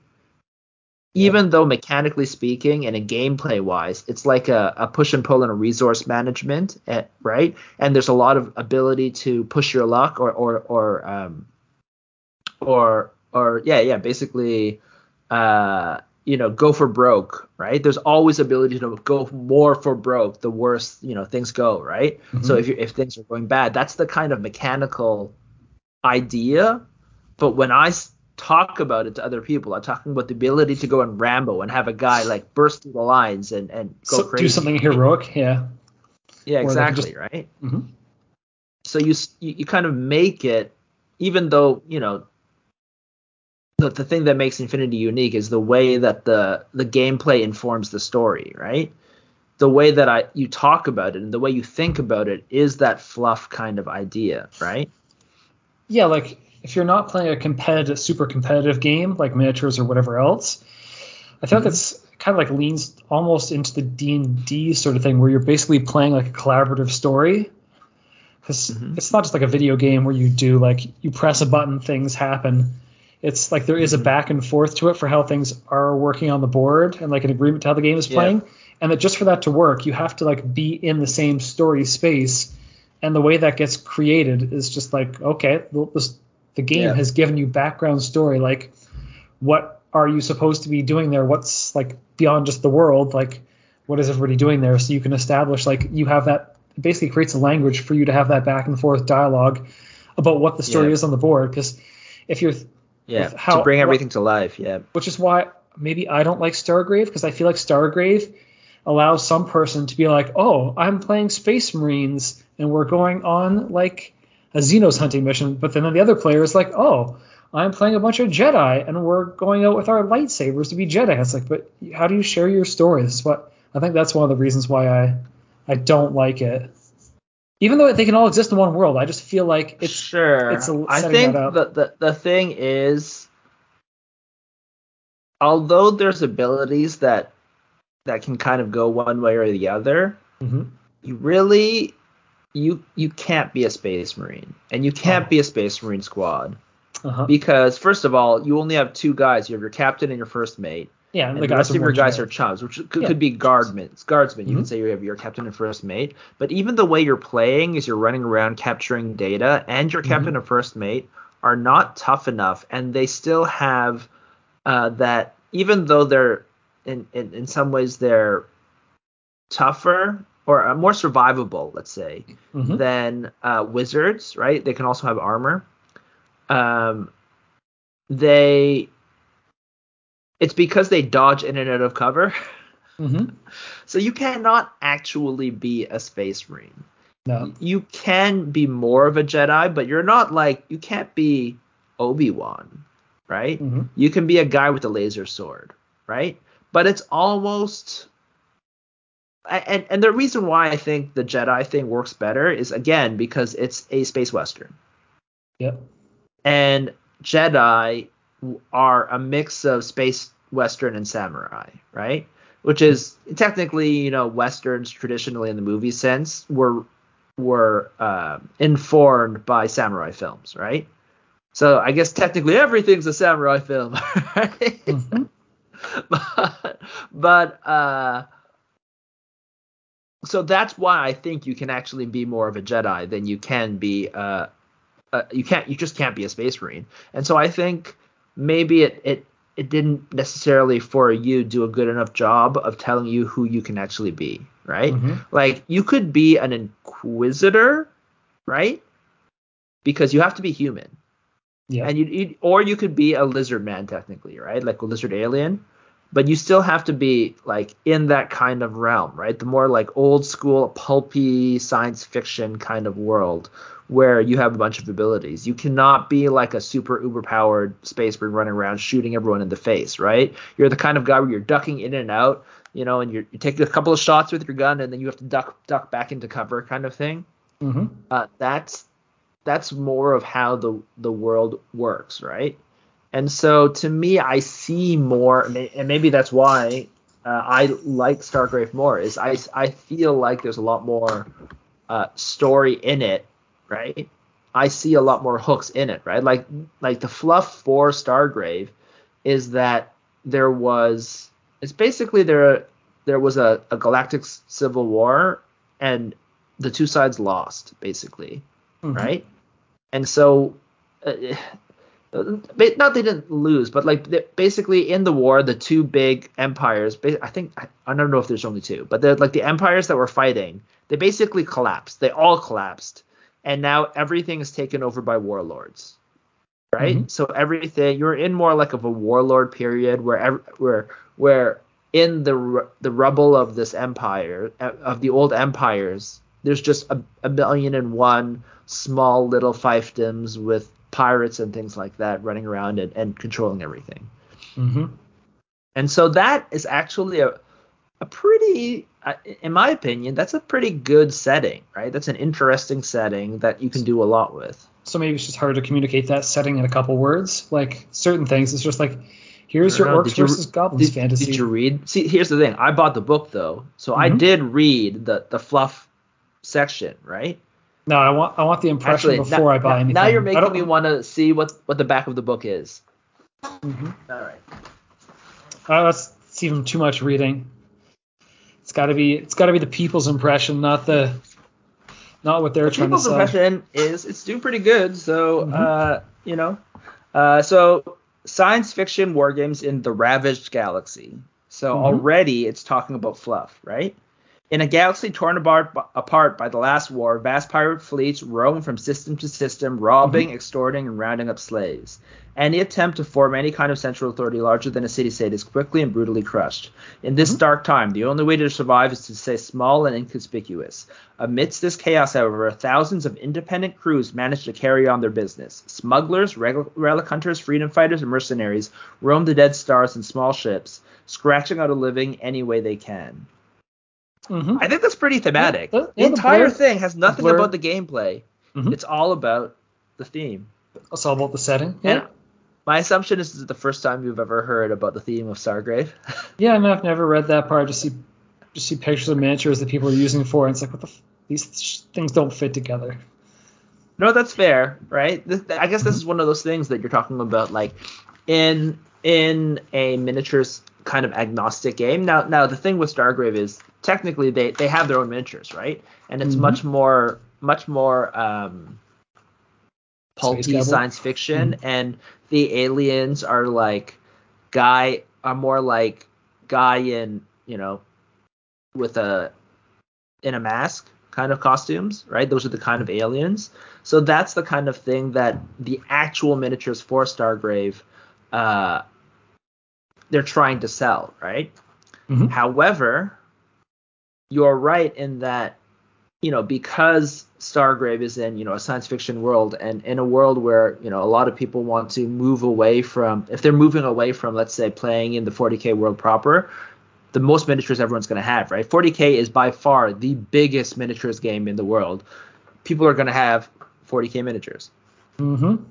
Speaker 1: Even though mechanically speaking and in gameplay wise, it's like a, a push and pull and a resource management, eh, right? And there's a lot of ability to push your luck or or or um or or yeah yeah basically uh you know go for broke right there's always ability to go more for broke the worse you know things go right so
Speaker 2: Mhm.
Speaker 1: if you if things are going bad that's the kind of mechanical idea but when I talk about it to other people i'm talking about the ability to go and rambo and have a guy like burst through the lines and and go
Speaker 2: So,
Speaker 1: crazy
Speaker 2: do something heroic, yeah.
Speaker 1: yeah
Speaker 2: or
Speaker 1: exactly
Speaker 2: just-
Speaker 1: right
Speaker 2: Mhm.
Speaker 1: so you, you you kind of make it even though you know the, the thing that makes infinity unique is the way that the the gameplay informs the story right the way that i you talk about it and the way you think about it is that fluff kind of idea right
Speaker 2: Yeah, like if you're not playing a competitive, super competitive game like miniatures or whatever else, I feel
Speaker 1: Mhm.
Speaker 2: like it's kind of like leans almost into the D and D sort of thing where you're basically playing like a collaborative story. Because
Speaker 1: Mhm.
Speaker 2: it's not just like a video game where you do like you press a button, things happen. It's like there is a
Speaker 1: Mhm.
Speaker 2: back and forth to it for how things are working on the board and like an agreement to how the game is
Speaker 1: Yeah.
Speaker 2: playing. And that just for that to work, you have to like be in the same story space. And the way that gets created is just like, okay, well, this, the game
Speaker 1: Yeah.
Speaker 2: has given you background story. Like, what are you supposed to be doing there? What's like beyond just the world? Like, what is everybody doing there? So you can establish like you have that. It basically creates a language for you to have that back and forth dialogue about what the story
Speaker 1: Yeah.
Speaker 2: is on the board. Because if you're
Speaker 1: yeah
Speaker 2: how-
Speaker 1: to bring
Speaker 2: what-
Speaker 1: everything to life yeah
Speaker 2: which is why maybe I don't like Stargrave because I feel like Stargrave allows some person to be like, oh, I'm playing Space Marines and we're going on like a Xenos hunting mission, but then the other player is like, oh, I'm playing a bunch of Jedi and we're going out with our lightsabers to be Jedi. It's like, but how do you share your story? This is what I think that's one of the reasons why I I don't like it. Even though they can all exist in one world, I just feel like it's
Speaker 1: sure
Speaker 2: it's a-
Speaker 1: i think
Speaker 2: that
Speaker 1: the, the the thing is although there's abilities that that can kind of go one way or the other
Speaker 2: Mhm.
Speaker 1: you really you you can't be a space marine and you can't
Speaker 2: Oh.
Speaker 1: be a space marine squad
Speaker 2: uh-huh.
Speaker 1: because first of all you only have two guys you have your captain and your first mate
Speaker 2: yeah,
Speaker 1: and
Speaker 2: the
Speaker 1: rest
Speaker 2: are
Speaker 1: of your guys are chums which could,
Speaker 2: Yeah.
Speaker 1: could be guardmen guardsmen you
Speaker 2: Mhm.
Speaker 1: can say you have your captain and first mate but even the way you're playing is you're running around capturing data and your captain
Speaker 2: Mhm.
Speaker 1: and first mate are not tough enough and they still have uh, that even though they're in, in, in some ways they're tougher or uh, more survivable, let's say,
Speaker 2: Mhm.
Speaker 1: than uh, wizards, right? They can also have armor. Um, they, it's because they dodge in and out of cover.
Speaker 2: Mhm.
Speaker 1: So you cannot actually be a space marine.
Speaker 2: No.
Speaker 1: You can be more of a Jedi, but you're not like you can't be Obi Wan, right?
Speaker 2: Mhm.
Speaker 1: You can be a guy with a laser sword, right? But it's almost and and the reason why I think the Jedi thing works better is again because it's a space western.
Speaker 2: Yep.
Speaker 1: And Jedi are a mix of space western and samurai, right? Which is technically, you know, westerns traditionally in the movie sense were were um, informed by samurai films, right? So I guess technically everything's a samurai film, right?
Speaker 2: Mhm.
Speaker 1: but but uh so that's why I think you can actually be more of a Jedi than you can be uh, uh you can't you just can't be a space marine. And so I think maybe it it it didn't necessarily for you do a good enough job of telling you who you can actually be, right?
Speaker 2: Mhm.
Speaker 1: Like you could be an inquisitor, right? Because you have to be human.
Speaker 2: Yeah.
Speaker 1: And you, you or you could be a lizard man technically, right? Like a lizard alien, but you still have to be like in that kind of realm, right? The more like old school pulpy science fiction kind of world where you have a bunch of abilities. You cannot be like a super uber powered space marine running around shooting everyone in the face, right? You're the kind of guy where you're ducking in and out, you know, and you're, you take a couple of shots with your gun and then you have to duck duck back into cover kind of thing
Speaker 2: Mhm.
Speaker 1: uh, that's that's more of how the the world works, right? And so to me, I see more, and and maybe that's why uh, I like Stargrave more. Is I I feel like there's a lot more uh, story in it, right? I see a lot more hooks in it, right? Like like the fluff for Stargrave is that there was it's basically there there was a, a galactic civil war and the two sides lost basically
Speaker 2: Mhm.
Speaker 1: right and so uh, not they didn't lose but like basically in the war the two big empires i think I, don't know if there's only two but like the empires that were fighting they basically collapsed they all collapsed and now everything is taken over by warlords right
Speaker 2: Mhm.
Speaker 1: so everything you're in more like of a warlord period where ev- where where in the the rubble of this empire of the old empires there's just a, a million and one small little fiefdoms with pirates and things like that running around and, and controlling everything
Speaker 2: Mhm.
Speaker 1: and so that is actually a a pretty in my opinion that's a pretty good setting right that's an interesting setting that you can do a lot with
Speaker 2: So maybe it's just hard to communicate that setting in a couple words. Like certain things, it's just like, here's your
Speaker 1: know,
Speaker 2: orcs
Speaker 1: you-
Speaker 2: versus goblins
Speaker 1: did,
Speaker 2: fantasy.
Speaker 1: Did you read? See, here's the thing. I bought the book though, so I
Speaker 2: Mhm.
Speaker 1: did read the the fluff section, right?
Speaker 2: No, I want I want the impression
Speaker 1: Actually,
Speaker 2: before
Speaker 1: now,
Speaker 2: I buy
Speaker 1: now-
Speaker 2: anything.
Speaker 1: now you're making me want to see what what the back of the book is.
Speaker 2: Mhm.
Speaker 1: All right.
Speaker 2: Uh, that's even too much reading. It's got to be it's got to be the people's impression, not the not what they're
Speaker 1: The
Speaker 2: trying to
Speaker 1: people's impression is it's doing pretty good. So,
Speaker 2: Mhm.
Speaker 1: uh, you know, uh, so science fiction war games in the ravaged galaxy. So
Speaker 2: Mhm.
Speaker 1: already it's talking about fluff, right? In a galaxy torn apart, apart by the last war, vast pirate fleets roam from system to system, robbing, mm-hmm. extorting, and rounding up slaves. Any attempt to form any kind of central authority larger than a city-state is quickly and brutally crushed. In this mm-hmm. dark time, the only way to survive is to stay small and inconspicuous. Amidst this chaos, however, thousands of independent crews manage to carry on their business. Smugglers, rel- relic hunters, freedom fighters, and mercenaries roam the dead stars in small ships, scratching out a living any way they can.
Speaker 2: Mhm.
Speaker 1: I think that's pretty thematic.
Speaker 2: Yeah,
Speaker 1: the
Speaker 2: yeah, the
Speaker 1: entire
Speaker 2: blur-
Speaker 1: thing has nothing
Speaker 2: blur-
Speaker 1: about the gameplay.
Speaker 2: Mhm.
Speaker 1: It's all about the theme.
Speaker 2: It's all about the setting.
Speaker 1: And
Speaker 2: Yeah,
Speaker 1: my assumption is this is the first time you've ever heard about the theme of Stargrave.
Speaker 2: yeah. I mean, I've never read that part. I just see just see pictures of miniatures that people are using for, it. and it's like, what the f- these sh- things don't fit together.
Speaker 1: no, that's fair, right? This, I guess this is one of those things that you're talking about, like in in a miniatures kind of agnostic game. Now, now the thing with Stargrave is technically they they have their own miniatures, right? And it's
Speaker 2: Mhm.
Speaker 1: much more much more um pulpy science fiction, and the aliens are like guy are more like guy in you know with a in a mask kind of costumes, right? Those are the kind of aliens. So that's the kind of thing that the actual miniatures for Stargrave uh, they're trying to sell, right?
Speaker 2: Mhm.
Speaker 1: However, you're right in that you know because Stargrave is in you know a science fiction world and in a world where you know a lot of people want to move away from if they're moving away from let's say playing in the 40k world proper the most miniatures everyone's going to have right 40k is by far the biggest miniatures game in the world people are going to have 40k miniatures
Speaker 2: Mm-hmm.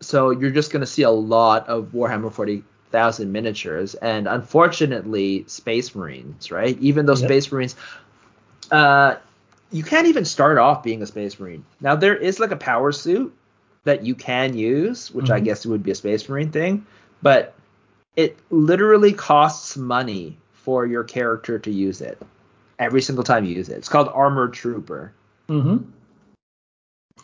Speaker 1: so you're just going to see a lot of Warhammer 40,000 miniatures, and unfortunately, Space Marines, right? Even though
Speaker 2: Yep.
Speaker 1: Space Marines, uh, you can't even start off being a Space Marine. Now there is like a power suit that you can use, which I
Speaker 2: Mhm.
Speaker 1: guess would be a Space Marine thing, but it literally costs money for your character to use it every single time you use it. It's called Armored Trooper
Speaker 2: Mm-hmm.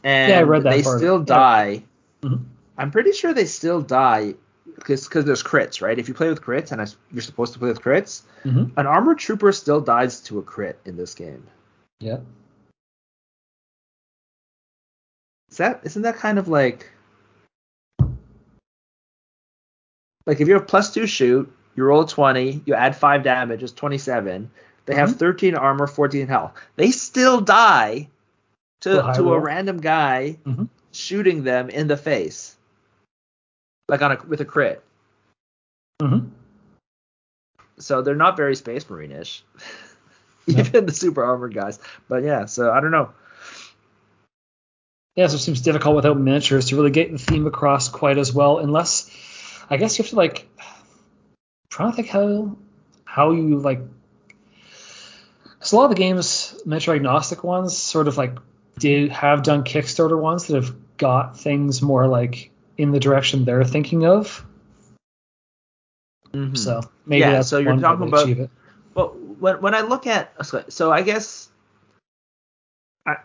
Speaker 1: and
Speaker 2: Yeah, I read that
Speaker 1: they
Speaker 2: part.
Speaker 1: still
Speaker 2: Yeah.
Speaker 1: die.
Speaker 2: Mhm.
Speaker 1: I'm pretty sure they still die because there's crits, right? If you play with crits, and I, you're supposed to play with crits,
Speaker 2: Mm-hmm.
Speaker 1: an armored trooper still dies to a crit in this game.
Speaker 2: Yeah.
Speaker 1: Is that isn't that kind of like like if you have plus two shoot, you roll 20, you add five damage, it's 27. They have
Speaker 2: Mhm.
Speaker 1: 13 armor, 14 health. They still die
Speaker 2: To
Speaker 1: to
Speaker 2: a
Speaker 1: a random guy
Speaker 2: Mhm.
Speaker 1: shooting them in the face, like on a with a crit.
Speaker 2: Mm-hmm.
Speaker 1: so they're not very space marine-ish
Speaker 2: No.
Speaker 1: even the super armored guys but yeah so i don't know
Speaker 2: Yeah, so it seems difficult without miniatures to really get the theme across quite as well, unless I guess you have to like trying to think how how you like. So a lot of the games, miniature agnostic ones, sort of like did have done Kickstarter ones that have got things more like in the direction they're thinking of.
Speaker 1: Mhm.
Speaker 2: So maybe
Speaker 1: Yeah,
Speaker 2: that's
Speaker 1: so you're talking
Speaker 2: to
Speaker 1: about-
Speaker 2: achieve it.
Speaker 1: well when, when i look at so, i guess I,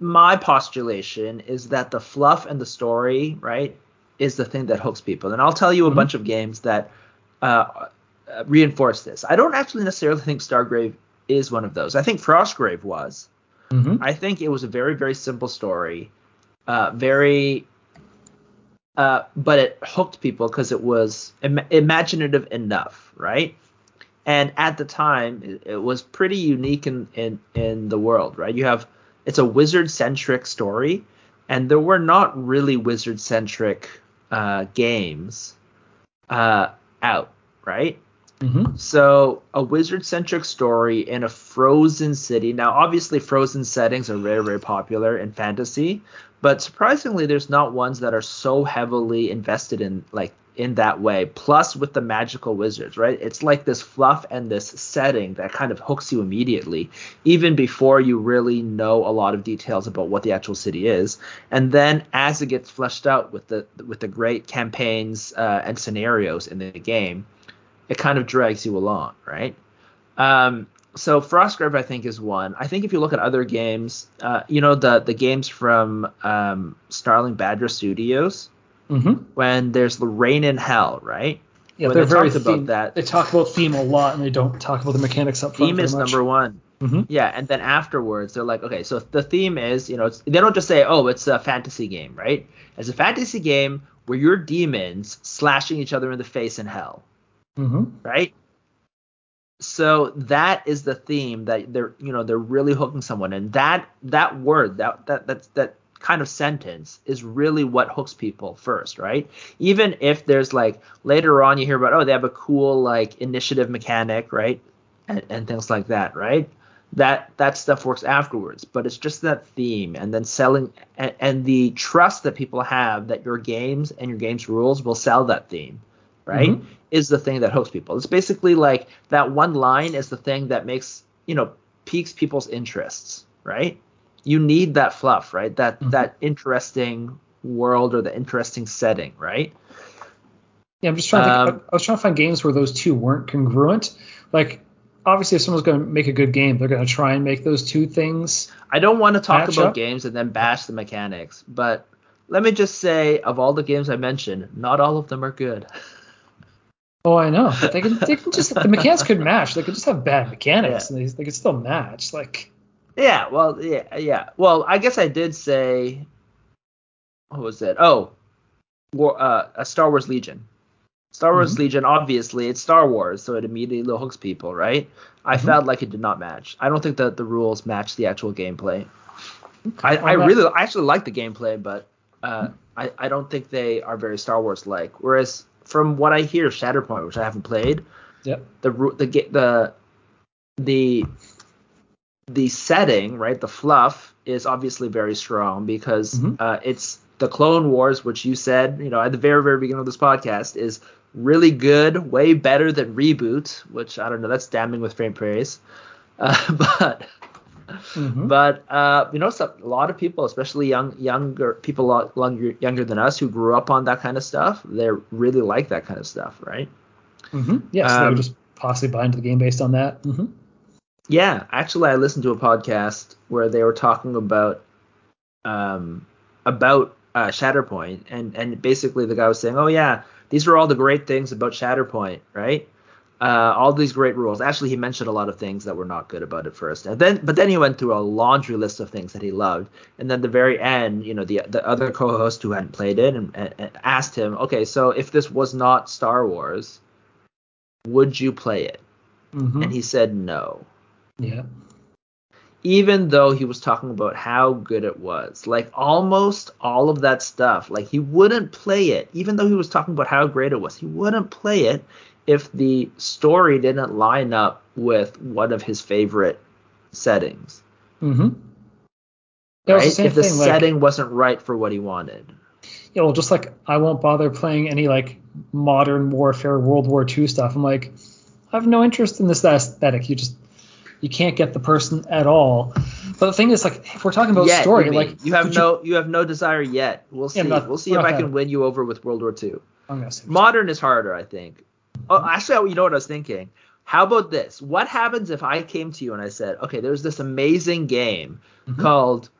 Speaker 1: my postulation is that the fluff and the story right is the thing that hooks people and i'll tell you a
Speaker 2: Mhm.
Speaker 1: bunch of games that uh, uh, reinforce this i don't actually necessarily think stargrave is one of those i think frostgrave was
Speaker 2: Mm-hmm.
Speaker 1: I think it was a very very simple story, uh, very, uh, but it hooked people because it was Im- imaginative enough, right? And at the time, it, it was pretty unique in, in in the world, right? You have it's a wizard centric story, and there were not really wizard centric uh, games uh, out, right?
Speaker 2: Mm-hmm.
Speaker 1: So a wizard centric story in a frozen city. Now, obviously, frozen settings are very, very popular in fantasy, but surprisingly, there's not ones that are so heavily invested in like in that way. Plus, with the magical wizards, right? It's like this fluff and this setting that kind of hooks you immediately, even before you really know a lot of details about what the actual city is. And then as it gets fleshed out with the with the great campaigns uh, and scenarios in the game it kind of drags you along, right? Um, so Frostgrave, I think, is one. I think if you look at other games, uh, you know the the games from um, Starling Badger Studios,
Speaker 2: Mm-hmm.
Speaker 1: when there's the Reign in Hell, right?
Speaker 2: Yeah,
Speaker 1: When
Speaker 2: they're
Speaker 1: they
Speaker 2: very
Speaker 1: about
Speaker 2: theme-
Speaker 1: that-
Speaker 2: They talk about theme a lot, and they don't talk about the mechanics up front.
Speaker 1: Theme is
Speaker 2: much.
Speaker 1: number one.
Speaker 2: Mhm.
Speaker 1: Yeah, and then afterwards they're like, okay, so the theme is, you know, it's, they don't just say, oh, it's a fantasy game, right? It's a fantasy game where you're demons slashing each other in the face in hell.
Speaker 2: Mm-hmm.
Speaker 1: right? So that is the theme that they're you know they're really hooking someone and that that word that that that that kind of sentence is really what hooks people first, right? Even if there's like later on you hear about oh they have a cool like initiative mechanic, right? And, and things like that, right? That that stuff works afterwards, but it's just that theme and then selling and, and the trust that people have that your games and your games rules will sell that theme, right?
Speaker 2: Mhm.
Speaker 1: is the thing that hooks people. It's basically like that one line is the thing that makes, you know, piques people's interests, right? You need that fluff, right? That
Speaker 2: Mhm.
Speaker 1: that interesting world or the interesting setting, right?
Speaker 2: Yeah, I'm just trying to think.
Speaker 1: Um,
Speaker 2: I was trying to find games where those two weren't congruent. Like, obviously, if someone's going to make a good game, they're going to try and make those two things.
Speaker 1: I don't want to talk about
Speaker 2: up?
Speaker 1: games and then bash the mechanics, but let me just say of all the games I mentioned, not all of them are good.
Speaker 2: Oh, I know. They can, they can just the mechanics could match. They could just have bad mechanics,
Speaker 1: Yeah.
Speaker 2: and they, they could still match. Like,
Speaker 1: Yeah, well, yeah, yeah. Well, I guess I did say, what was it? Oh, War, uh, a Star Wars Legion. Star Wars
Speaker 2: Mhm.
Speaker 1: Legion, obviously, it's Star Wars, so it immediately hooks people, right? I
Speaker 2: Mhm.
Speaker 1: felt like it did not match. I don't think that the rules match the actual gameplay. I, I really, I actually like the gameplay, but uh, I, I don't think they are very Star Wars like. Whereas from what I hear, Shatterpoint, which I haven't played,
Speaker 2: Yep.
Speaker 1: the the the the the setting, right, the fluff is obviously very strong because
Speaker 2: Mhm.
Speaker 1: uh, it's the Clone Wars, which you said, you know, at the very very beginning of this podcast, is really good, way better than reboot, which I don't know, that's damning with faint praise. Uh, but
Speaker 2: Mhm.
Speaker 1: but uh, you know, some, a lot of people, especially young younger people, younger, younger than us, who grew up on that kind of stuff, they really like that kind of stuff, right?
Speaker 2: Mhm. Yes, they
Speaker 1: Um,
Speaker 2: would just possibly buy into the game based on that. hmm
Speaker 1: Yeah, actually, I listened to a podcast where they were talking about um, about uh, Shatterpoint, and and basically the guy was saying, oh yeah, these are all the great things about Shatterpoint, right? Uh, all these great rules. Actually, he mentioned a lot of things that were not good about it first, and then but then he went through a laundry list of things that he loved, and then the very end, you know, the the other co-host who hadn't played it and, and, and asked him, okay, so if this was not Star Wars, would you play it?
Speaker 2: hmm
Speaker 1: And he said no
Speaker 2: yeah.
Speaker 1: even though he was talking about how good it was like almost all of that stuff like he wouldn't play it even though he was talking about how great it was he wouldn't play it if the story didn't line up with one of his favorite settings
Speaker 2: hmm
Speaker 1: right
Speaker 2: the
Speaker 1: if the
Speaker 2: thing. like,
Speaker 1: setting wasn't right for what he wanted
Speaker 2: yeah, well, just like I won't bother playing any like modern warfare, World War II stuff. I'm like, I have no interest in this aesthetic. You just you can't get the person at all. But the thing is, like, if we're talking about
Speaker 1: yet,
Speaker 2: story,
Speaker 1: you,
Speaker 2: like
Speaker 1: you have no you, have no desire yet we'll see
Speaker 2: not-
Speaker 1: we'll see if i can win you over with world war ii
Speaker 2: I'm gonna
Speaker 1: Modern is harder, I think. Oh, actually, you know what I was thinking? How about this? What happens if I came to you and I said, okay, there's this amazing game
Speaker 2: Mhm.
Speaker 1: called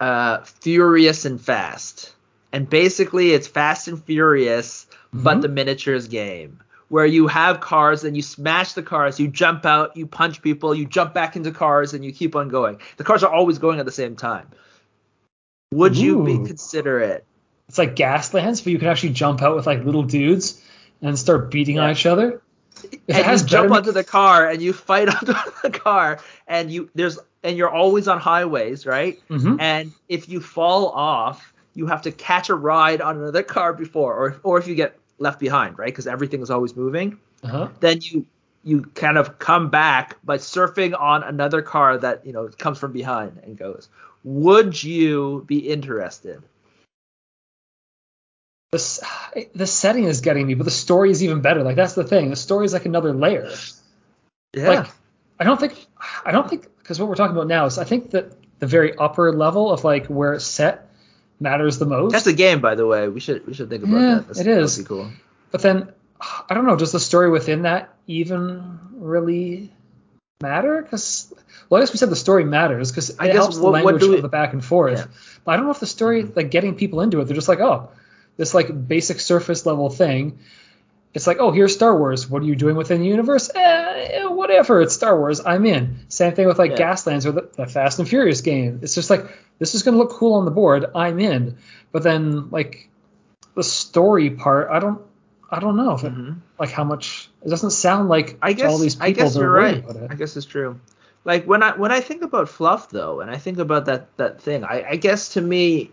Speaker 1: uh, Furious and Fast. And basically, it's Fast and Furious, but
Speaker 2: Mhm.
Speaker 1: the miniatures game. Where you have cars and you smash the cars, you jump out, you punch people, you jump back into cars, and you keep on going. The cars are always going at the same time. Would you be
Speaker 2: Ooh.
Speaker 1: considerate?
Speaker 2: It's like Gaslands, but you can actually jump out with like little dudes and start beating on each other. If it
Speaker 1: and
Speaker 2: has
Speaker 1: you jump onto the car and you fight onto the car and you there's and you're always on highways right
Speaker 2: Mhm.
Speaker 1: and if you fall off you have to catch a ride on another car before or or if you get left behind right because everything is always moving
Speaker 2: Uh-huh.
Speaker 1: then you you kind of come back by surfing on another car that you know comes from behind and goes would you be interested
Speaker 2: The, the setting is getting me, but the story is even better. Like that's the thing. The story is like another layer.
Speaker 1: yeah
Speaker 2: Like I don't think I don't think because what we're talking about now is I think that the very upper level of like where it's set matters the most.
Speaker 1: that's the game by the way we should we should think about
Speaker 2: Yeah,
Speaker 1: that That's,
Speaker 2: it is.
Speaker 1: that'd be cool
Speaker 2: But then I don't know. Does the story within that even really matter? Because well, I guess we said the story matters because it
Speaker 1: I guess
Speaker 2: helps the
Speaker 1: what- what
Speaker 2: language
Speaker 1: do we-
Speaker 2: of the back and forth.
Speaker 1: Yeah.
Speaker 2: But I don't know if the story mm-hmm. like getting people into it. They're just like, oh, this like basic surface level thing. It's like, oh, here's Star Wars. What are you doing within the universe? Eh, eh, whatever. It's Star Wars. I'm in. Same thing with like
Speaker 1: Yeah.
Speaker 2: Gaslands or the, the Fast and Furious game. It's just like this is gonna look cool on the board. I'm in. But then like the story part, I don't, I don't know if it,
Speaker 1: Mhm.
Speaker 2: like how much. It doesn't sound like
Speaker 1: I guess
Speaker 2: all these people
Speaker 1: I guess
Speaker 2: are
Speaker 1: you're right. I guess it's true. Like when I when I think about fluff though, and I think about that that thing, I, I guess to me,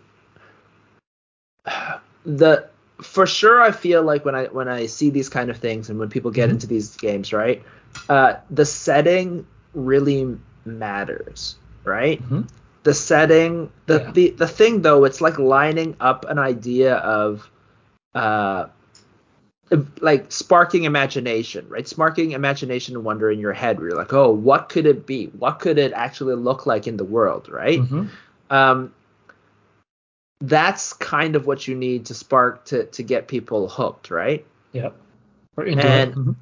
Speaker 1: the for sure I feel like when I when I see these kind of things and when people get
Speaker 2: Mhm.
Speaker 1: into these games, right, uh, the setting really matters, right?
Speaker 2: Mhm.
Speaker 1: The setting, the,
Speaker 2: Yeah.
Speaker 1: the the thing though, it's like lining up an idea of, uh, like sparking imagination, right? Sparking imagination and wonder in your head where you're like, oh, what could it be? What could it actually look like in the world, right?
Speaker 2: Mhm.
Speaker 1: Um, that's kind of what you need to spark to to get people hooked, right?
Speaker 2: Yep. Or into
Speaker 1: And-.
Speaker 2: Mhm.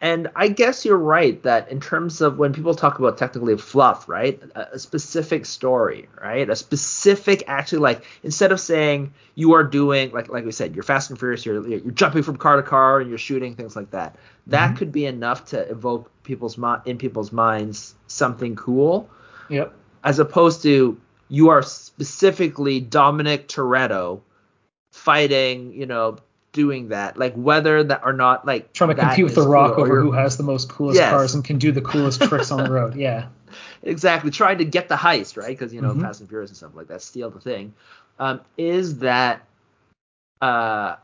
Speaker 1: and I guess you're right that in terms of when people talk about technically fluff, right? A, a, specific story, right? A specific actually like instead of saying you are doing like like we said, you're fast and furious, you're you're jumping from car to car and you're shooting things like that. That mm-hmm. could be enough to evoke people's in people's minds something cool.
Speaker 2: Yep.
Speaker 1: As opposed to you are specifically Dominic Toretto fighting, you know, doing that, like whether that or not, like
Speaker 2: trying to compete with the Rock cool, over who has the most coolest yes. cars and can do the coolest tricks on the road. Yeah,
Speaker 1: exactly. Trying to get the heist, right? Because you know, mm-hmm. Fast and Furious and stuff like that, steal the thing. Um, is that uh,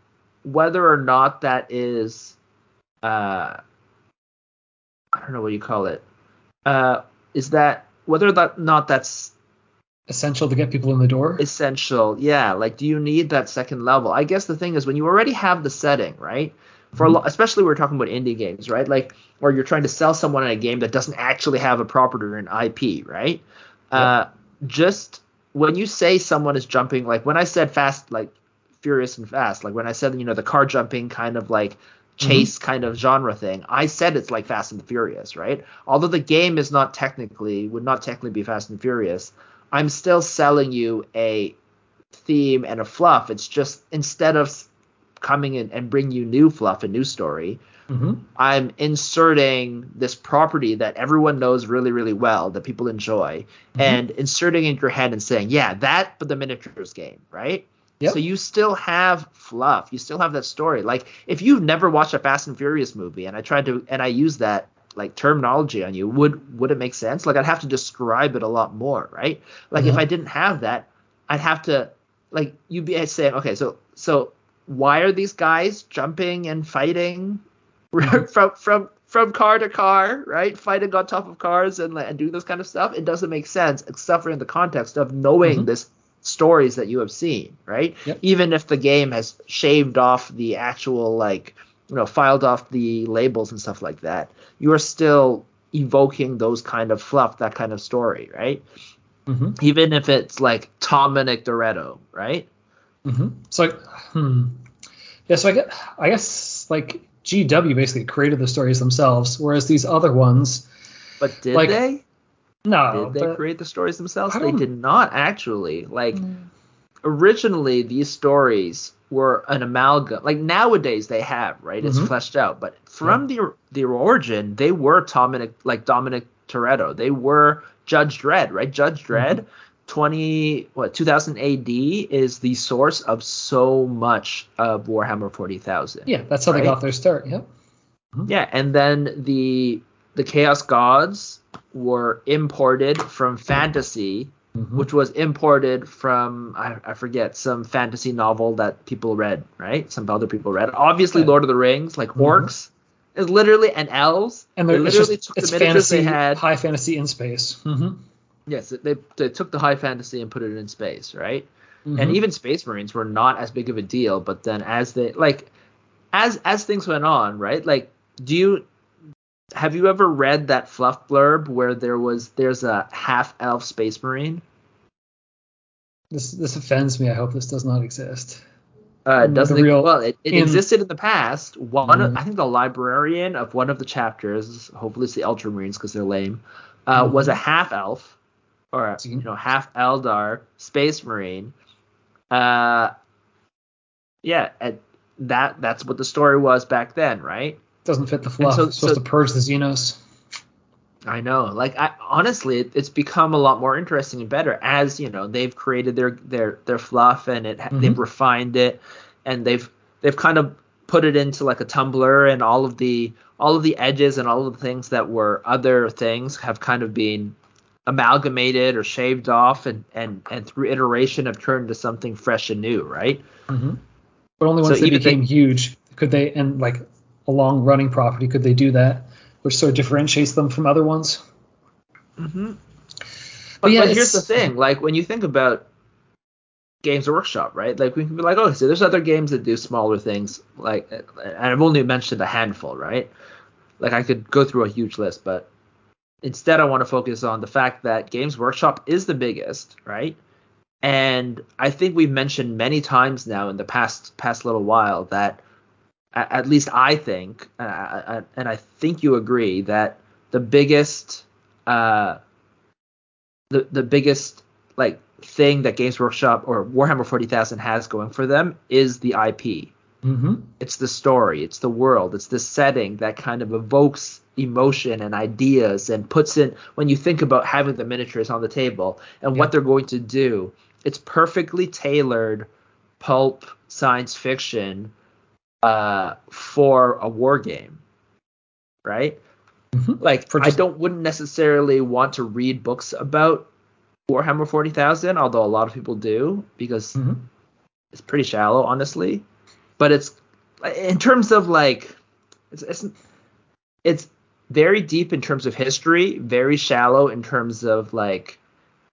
Speaker 1: whether or not that is uh, I don't know what you call it. Uh, is that whether or not that's
Speaker 2: essential to get people in the door?
Speaker 1: Essential, yeah. Like, do you need that second level? I guess the thing is when you already have the setting, right? For mm-hmm. especially we're talking about indie games, right? Like, or you're trying to sell someone in a game that doesn't actually have a property or an IP, right? Uh, just when you say someone is jumping, like when I said fast, like furious and fast, like when I said you know the car jumping kind of like chase mm-hmm. kind of genre thing. I said it's like Fast and Furious, right? Although the game is not technically would not technically be Fast and Furious, I'm still selling you a theme and a fluff. It's just instead of coming in and bring you new fluff, a new story, mm-hmm. I'm inserting this property that everyone knows really, really well, that people enjoy, mm-hmm. and inserting in your head and saying, yeah, that, but the miniatures game, right? Yep. So you still have fluff. You still have that story. Like if you've never watched a Fast and Furious movie, and I tried to, and I use that like terminology on you would would it make sense like i'd have to describe it a lot more right like mm-hmm. if i didn't have that i'd have to like you'd be saying okay so so why are these guys jumping and fighting mm-hmm. from from from car to car right fighting on top of cars and and doing this kind of stuff it doesn't make sense except for in the context of knowing mm-hmm. this stories that you have seen right yep. even if the game has shaved off the actual like you know filed off the labels and stuff like that you are still evoking those kind of fluff that kind of story right mm-hmm. even if it's like dominic Toretto, right
Speaker 2: mm-hmm. so hmm. yeah so i get i guess like gw basically created the stories themselves whereas these other ones
Speaker 1: but did like, they
Speaker 2: no
Speaker 1: did they create the stories themselves they did not actually like mm. Originally these stories were an amalgam. Like nowadays they have, right? It's mm-hmm. fleshed out. But from yeah. the the origin, they were Dominic like Dominic Toretto. They were Judge Dredd, right? Judge Dredd, mm-hmm. 20 what 2000 AD is the source of so much of Warhammer 40,000.
Speaker 2: Yeah, that's how right? they got their start. Yep.
Speaker 1: Mm-hmm. Yeah, and then the the Chaos Gods were imported from fantasy mm-hmm. which was imported from I, I, forget some fantasy novel that people read, right? Some other people read. Obviously, yeah. Lord of the Rings, like mm-hmm. orcs, is literally and elves.
Speaker 2: And they literally just, took the miniatures fantasy, they had, high fantasy in space. Mm-hmm.
Speaker 1: Yes, they they took the high fantasy and put it in space, right? And mm-hmm. even Space Marines were not as big of a deal, but then as they like as as things went on, right? Like, do you have you ever read that fluff blurb where there was there's a half elf space marine?
Speaker 2: This this offends me. I hope this does not exist.
Speaker 1: Uh, it doesn't real, well. It, it in, existed in the past. One, mm. of, I think the librarian of one of the chapters, hopefully it's the Ultramarines because they're lame, uh, mm. was a half elf or you know half Eldar space marine. Uh, yeah, that that's what the story was back then, right?
Speaker 2: Doesn't fit the fluff. So, it's supposed so, to purge the Xenos.
Speaker 1: I know. Like I honestly, it, it's become a lot more interesting and better as you know they've created their their their fluff and it mm-hmm. they've refined it and they've they've kind of put it into like a tumbler and all of the all of the edges and all of the things that were other things have kind of been amalgamated or shaved off and and and through iteration have turned to something fresh and new, right?
Speaker 2: Mm-hmm. But only once so they became they, huge could they and like a long running property could they do that which sort of differentiates them from other ones.
Speaker 1: Mm-hmm. But, but yeah, but here's the thing: like when you think about Games Workshop, right? Like we can be like, oh, so there's other games that do smaller things. Like, and I've only mentioned a handful, right? Like I could go through a huge list, but instead I want to focus on the fact that Games Workshop is the biggest, right? And I think we've mentioned many times now in the past past little while that a- at least I think, uh, uh, and I think you agree that the biggest, uh, the the biggest like thing that Games Workshop or Warhammer 40,000 has going for them is the IP.
Speaker 2: Mm-hmm.
Speaker 1: It's the story, it's the world, it's the setting that kind of evokes emotion and ideas and puts in when you think about having the miniatures on the table and
Speaker 2: Yeah.
Speaker 1: what they're going to do. It's perfectly tailored pulp science fiction uh, for a war game, right?
Speaker 2: Mhm.
Speaker 1: Like
Speaker 2: For
Speaker 1: I don't wouldn't necessarily want to read books about Warhammer 40,000, although a lot of people do because
Speaker 2: Mhm.
Speaker 1: it's pretty shallow, honestly. But it's in terms of like it's it's it's very deep in terms of history, very shallow in terms of like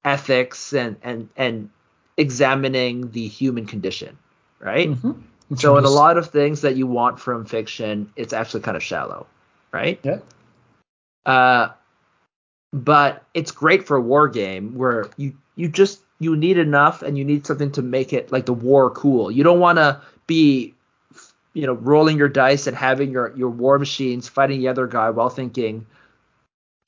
Speaker 1: ethics and and and examining the human condition, right?
Speaker 2: Mhm.
Speaker 1: So in a lot of things that you want from fiction, it's actually kind of shallow, right?
Speaker 2: Yeah.
Speaker 1: Uh, but it's great for a war game where you you just you need enough and you need something to make it like the war cool. You don't want to be you know rolling your dice and having your your war machines fighting the other guy while thinking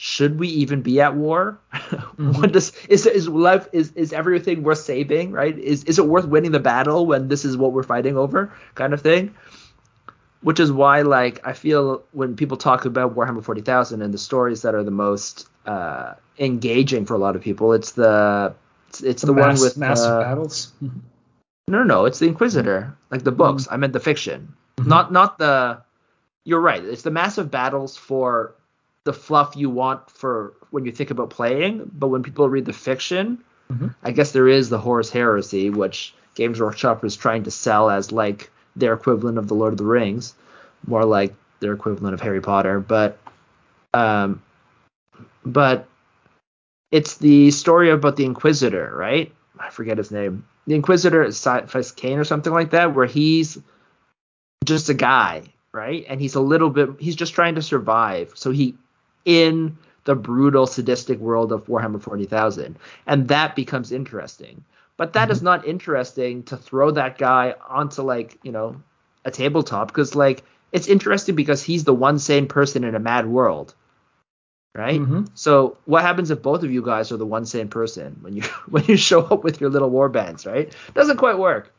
Speaker 1: should we even be at war? what does is is life is is everything worth saving, right? Is is it worth winning the battle when this is what we're fighting over kind of thing? Which is why like I feel when people talk about Warhammer 40,000 and the stories that are the most uh engaging for a lot of people, it's the it's, it's the, one
Speaker 2: mass-
Speaker 1: with
Speaker 2: massive
Speaker 1: uh,
Speaker 2: battles.
Speaker 1: No, no, no, it's the Inquisitor, like the books. I meant the fiction, not not the. You're right. It's the massive battles for the fluff you want for when you think about playing. But when people read the fiction,
Speaker 2: Mhm.
Speaker 1: I guess there is the Horus Heresy, which Games Workshop is trying to sell as like their equivalent of the Lord of the Rings, more like their equivalent of Harry Potter. But, um, but it's the story about the Inquisitor, right? I forget his name. The Inquisitor is Ciaphas Cain or something like that, where he's just a guy, right? And he's a little bit he's just trying to survive. So he in the brutal sadistic world of Warhammer 40,000. And that becomes interesting. But that is not interesting to throw that guy onto like, you know, a tabletop because like it's interesting because he's the one sane person in a mad world. Right?
Speaker 2: Mhm.
Speaker 1: So what happens if both of you guys are the one sane person when you when you show up with your little war bands, right? Doesn't quite work.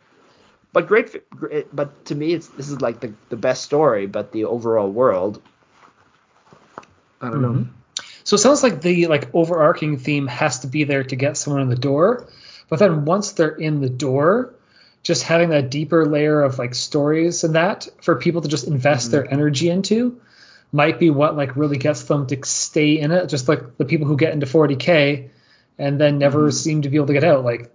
Speaker 1: But great, great but to me it's this is like the, the best story, but the overall world I don't know.
Speaker 2: Mhm. So it sounds like the like overarching theme has to be there to get someone in the door, but then once they're in the door, just having that deeper layer of like stories and that for people to just invest their energy into might be what like really gets them to stay in it. Just like the people who get into 40k and then never seem to be able to get out. Like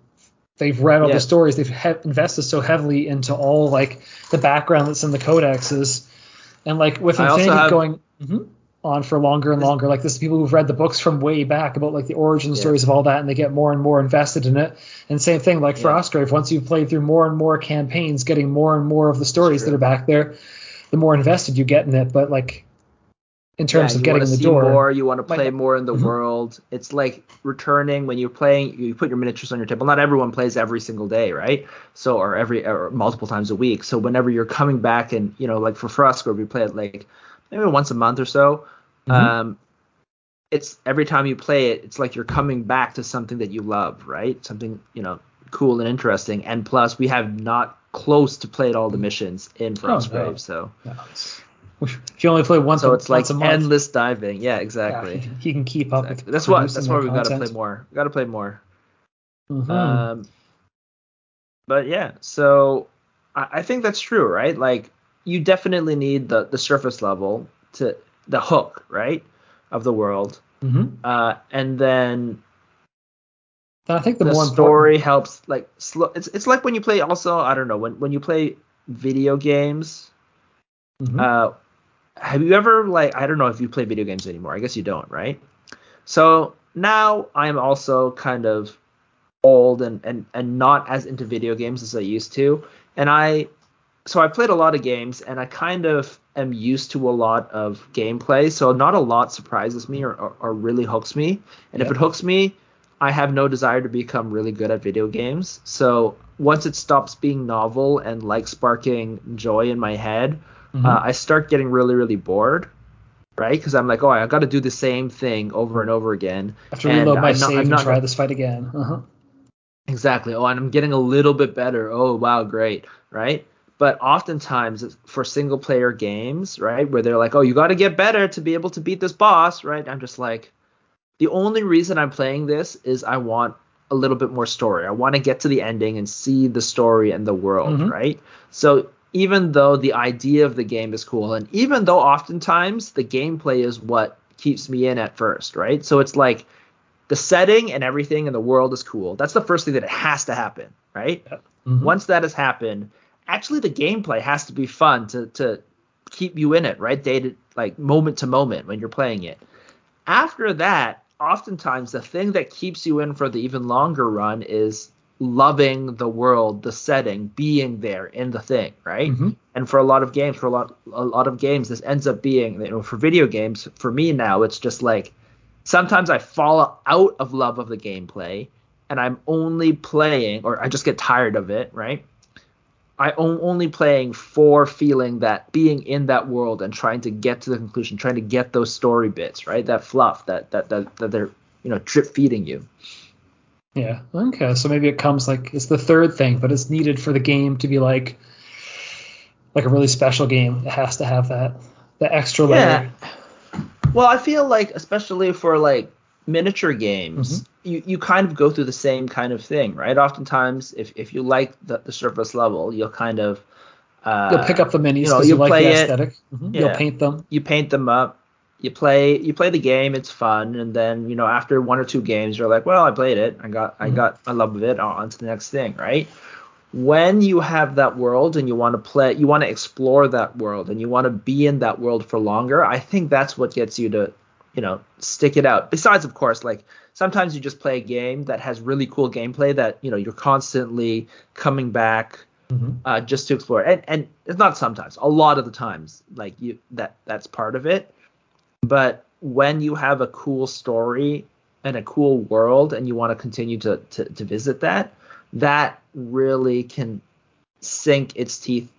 Speaker 2: they've read all
Speaker 1: Yeah.
Speaker 2: the stories, they've he- invested so heavily into all like the background that's in the codexes, and like with
Speaker 1: I
Speaker 2: Infinity
Speaker 1: have-
Speaker 2: going Mhm. On for longer and longer. Like this is people who've read the books from way back about like the origin
Speaker 1: Yeah.
Speaker 2: stories of all that, and they get more and more invested in it. And same thing like for
Speaker 1: Yeah.
Speaker 2: Osgrave, once you've played through more and more campaigns, getting more and more of the stories that are back there, the more invested you get in it. But like in terms
Speaker 1: Yeah,
Speaker 2: of getting in the door,
Speaker 1: more, you want to play more in the
Speaker 2: Mhm.
Speaker 1: world. It's like returning when you're playing. You put your miniatures on your table. Not everyone plays every single day, right? So or every or multiple times a week. So whenever you're coming back and you know, like for Frostgrave, we play it like maybe once a month or so.
Speaker 2: Mhm.
Speaker 1: Um, it's every time you play it, it's like you're coming back to something that you love, right? Something you know cool and interesting. And plus, we have not close to played all the missions in
Speaker 2: Oh, no.
Speaker 1: So
Speaker 2: No, if you only play once,
Speaker 1: so it's like
Speaker 2: once month,
Speaker 1: endless diving. Yeah,
Speaker 2: yeah,
Speaker 1: exactly.
Speaker 2: he, can, he can keep up.
Speaker 1: Exactly. That's why. That's why we got to play more. We got to play more.
Speaker 2: Mhm.
Speaker 1: Um, but yeah, so I, I think that's true, right? Like you definitely need the the surface level to the hook, right, of the world,
Speaker 2: Mhm.
Speaker 1: uh, and then
Speaker 2: I think the,
Speaker 1: the,
Speaker 2: more important
Speaker 1: story helps. Like slow. It's it's like when you play. Also, I don't know when when you play video games.
Speaker 2: Mhm.
Speaker 1: Uh, have you ever like I don't know if you play video games anymore. I guess you don't, right? So now I'm also kind of old and and and not as into video games as I used to, and I so I played a lot of games and I kind of am used to a lot of gameplay. So not a lot surprises me or or, or really hooks me, and if it hooks me, I have no desire to become really good at video games. So once it stops being novel and like sparking joy in my head,
Speaker 2: Mhm.
Speaker 1: uh, I start getting really really bored, right? Because I'm like, oh, I got to do the same thing over and over again.
Speaker 2: I have to reload my
Speaker 1: I'm not-
Speaker 2: save
Speaker 1: I'm
Speaker 2: and
Speaker 1: not-
Speaker 2: try this fight again. Uh-huh.
Speaker 1: Exactly. Oh, and I'm getting a little bit better. Oh, wow, great, right? But oftentimes for single player games, right, where they're like, oh, you got to get better to be able to beat this boss, right? I'm just like, the only reason I'm playing this is I want a little bit more story. I want to get to the ending and see the story and the world,
Speaker 2: Mhm.
Speaker 1: right? So even though the idea of the game is cool, and even though oftentimes the gameplay is what keeps me in at first, right? So it's like the setting and everything in the world is cool. That's the first thing that it has to happen, right?
Speaker 2: Mhm.
Speaker 1: Once that has happened, actually the gameplay has to be fun to to keep you in it, right? Day to like moment to moment when you're playing it. After that, oftentimes the thing that keeps you in for the even longer run is loving the world, the setting, being there in the thing, right?
Speaker 2: Mhm.
Speaker 1: And for a lot of games, for a lot a lot of games, this ends up being, you know, for video games, for me now, it's just like sometimes I fall out of love of the gameplay and I'm only playing, or I just get tired of it, right? I am only playing for feeling that being in that world and trying to get to the conclusion, trying to get those story bits, right? That fluff that that that, that they're you know drip feeding you.
Speaker 2: Yeah. Okay. So maybe it comes like it's the third thing, but it's needed for the game to be like like a really special game. It has to have that the extra layer. Yeah.
Speaker 1: Well, I feel like especially for like miniature games,
Speaker 2: Mm-hmm.
Speaker 1: you, you kind of go through the same kind of thing, right? Oftentimes, if, if you like the, the surface level, you'll kind of uh,
Speaker 2: You'll pick up the minis
Speaker 1: you know,
Speaker 2: you, like
Speaker 1: play
Speaker 2: the
Speaker 1: it-
Speaker 2: aesthetic. Mhm.
Speaker 1: yeah.
Speaker 2: You'll paint them.
Speaker 1: you paint them up you play you play the game it's fun and then you know after one or two games you're like well i played it i got i
Speaker 2: Mhm.
Speaker 1: got my love of it on on to the next thing right when you have that world and you want to play you want to explore that world and you want to be in that world for longer i think that's what gets you to you know stick it out. Besides of course like sometimes you just play a game that has really cool gameplay that you know you're constantly coming back
Speaker 2: Mhm.
Speaker 1: uh, just to explore. And and it's not sometimes a lot of the times like you that that's part of it. But when you have a cool story and a cool world and you want to continue to, to to visit that that really can sink its teeth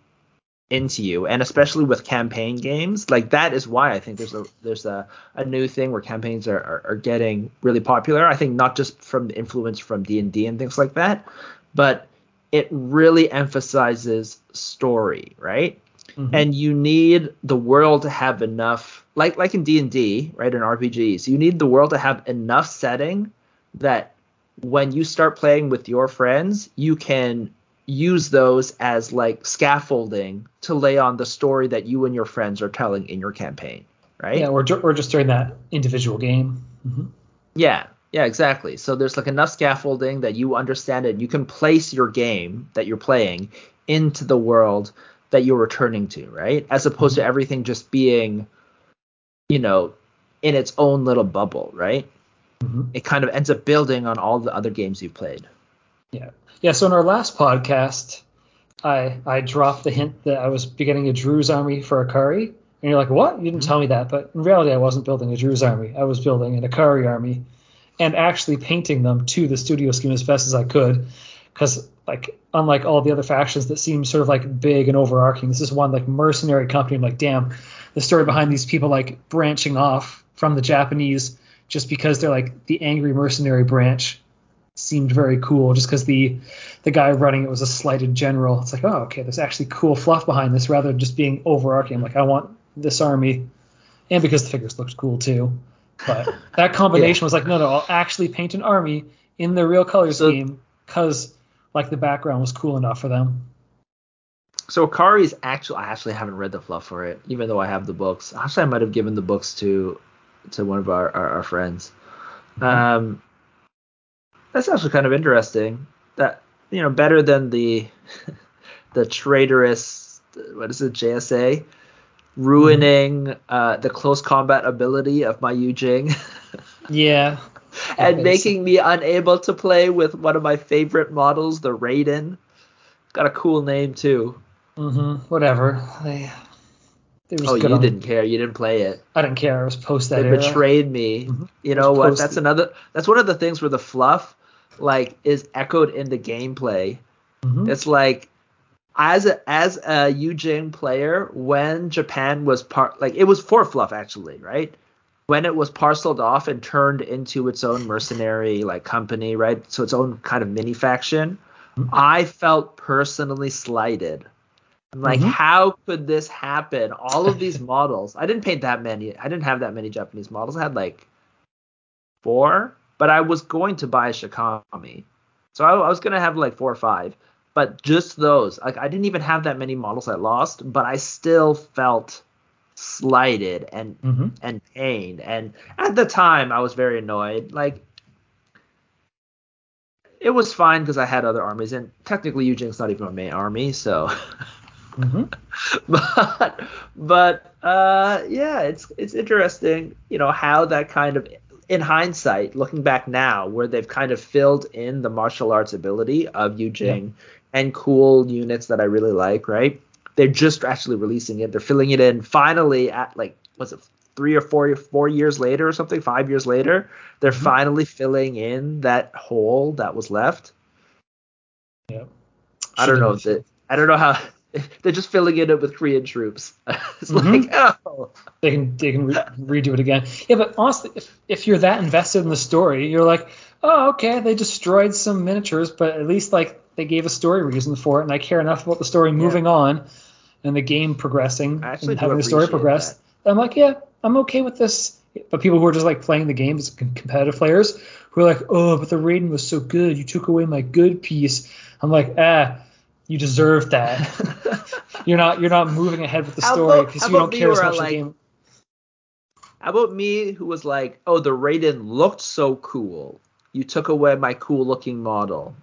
Speaker 1: into you and especially with campaign games like that is why i think there's a there's a, a new thing where campaigns are, are, are getting really popular i think not just from the influence from d&d and things like that but it really emphasizes story right
Speaker 2: Mhm.
Speaker 1: and you need the world to have enough like like in d&d right in rpgs you need the world to have enough setting that when you start playing with your friends you can use those as like scaffolding to lay on the story that you and your friends are telling in your campaign right
Speaker 2: Yeah, or, or just during that individual game. Mhm.
Speaker 1: yeah, yeah, exactly. So there's like enough scaffolding that you understand it. You can place your game that you're playing into the world that you're returning to, right? As opposed to everything just being, you know, in its own little bubble, right?
Speaker 2: Mhm.
Speaker 1: It kind of ends up building on all the other games you've played.
Speaker 2: Yeah. Yeah. So in our last podcast, I I dropped the hint that I was beginning a Druze army for Ikari, and you're like, "What? You didn't mm-hmm. tell me that." But in reality, I wasn't building a Druze army. I was building an Ikari army, and actually painting them to the studio scheme as best as I could, because like unlike all the other factions that seem sort of like big and overarching, this is one like mercenary company. I'm like, damn, the story behind these people like branching off from the Japanese just because they're like the angry mercenary branch seemed very cool just because the the guy running it was a slighted general. It's like, oh, okay, there's actually cool fluff behind this rather than just being overarching. I'm like, I want this army, and because the figures looked cool too. But that combination was like, no, no, I'll actually paint an army in the real color
Speaker 1: So-
Speaker 2: scheme because like the background was cool enough for them.
Speaker 1: So Ikari's actually I actually haven't read the fluff for it, even though I have the books. Actually, I might have given the books to to one of our our, our friends. Um, that's actually kind of interesting. That you know better than the the traitorous what is it JSA ruining uh, the close combat ability of my Yu Jing
Speaker 2: Yeah.
Speaker 1: and making me unable to play with one of my favorite models, the Raiden. Got a cool name too.
Speaker 2: Mm hmm Whatever. Was
Speaker 1: Oh, you
Speaker 2: on-
Speaker 1: didn't care. You didn't play it.
Speaker 2: I didn't care. I was post that
Speaker 1: They
Speaker 2: era.
Speaker 1: betrayed me.
Speaker 2: Mhm.
Speaker 1: You know what? That's another. That's one of the things where the fluff like is echoed in the gameplay.
Speaker 2: Mhm.
Speaker 1: It's like as a as a Yu Jing player, when Japan was part like it was for fluff actually, right? When it was parceled off and turned into its own mercenary like company, right? So its own kind of mini faction, mm-hmm. I felt personally slighted. I'm like, mm-hmm. how could this happen? All of these models. I didn't paint that many. I didn't have that many Japanese models. I had like four, but I was going to buy Shikami. So I, I was gonna have like four or five but just those like i didn't even have that many models i lost but i still felt slighted and mm-hmm. and pained and at the time i was very annoyed like it was fine because i had other armies and technically Yu Jing's not even my main army so mm-hmm. but but uh yeah it's it's interesting you know how that kind of in hindsight looking back now where they've kind of filled in the martial arts ability of Yu Jing yeah and cool units that I really like, right? They're just actually releasing it. They're filling it in finally at like what's it three or four four years later or something, five years later, they're mm-hmm. finally filling in that hole that was left.
Speaker 2: Yeah.
Speaker 1: I don't know that I don't know how they're just filling it up with Korean troops. it's mm-hmm. like oh.
Speaker 2: They can they can re- redo it again. Yeah, but honestly, if if you're that invested in the story, you're like, oh okay, they destroyed some miniatures, but at least like they gave a story reason for it, and I care enough about the story moving yeah. on and the game progressing and having the story progress. That. I'm like, yeah, I'm okay with this. But people who are just like playing the game as competitive players who are like, oh, but the rating was so good, you took away my good piece. I'm like, ah, you deserve that. you're not you're not moving ahead with the story because you don't care as much like, the game.
Speaker 1: How about me who was like, oh, the Raiden looked so cool. You took away my cool looking model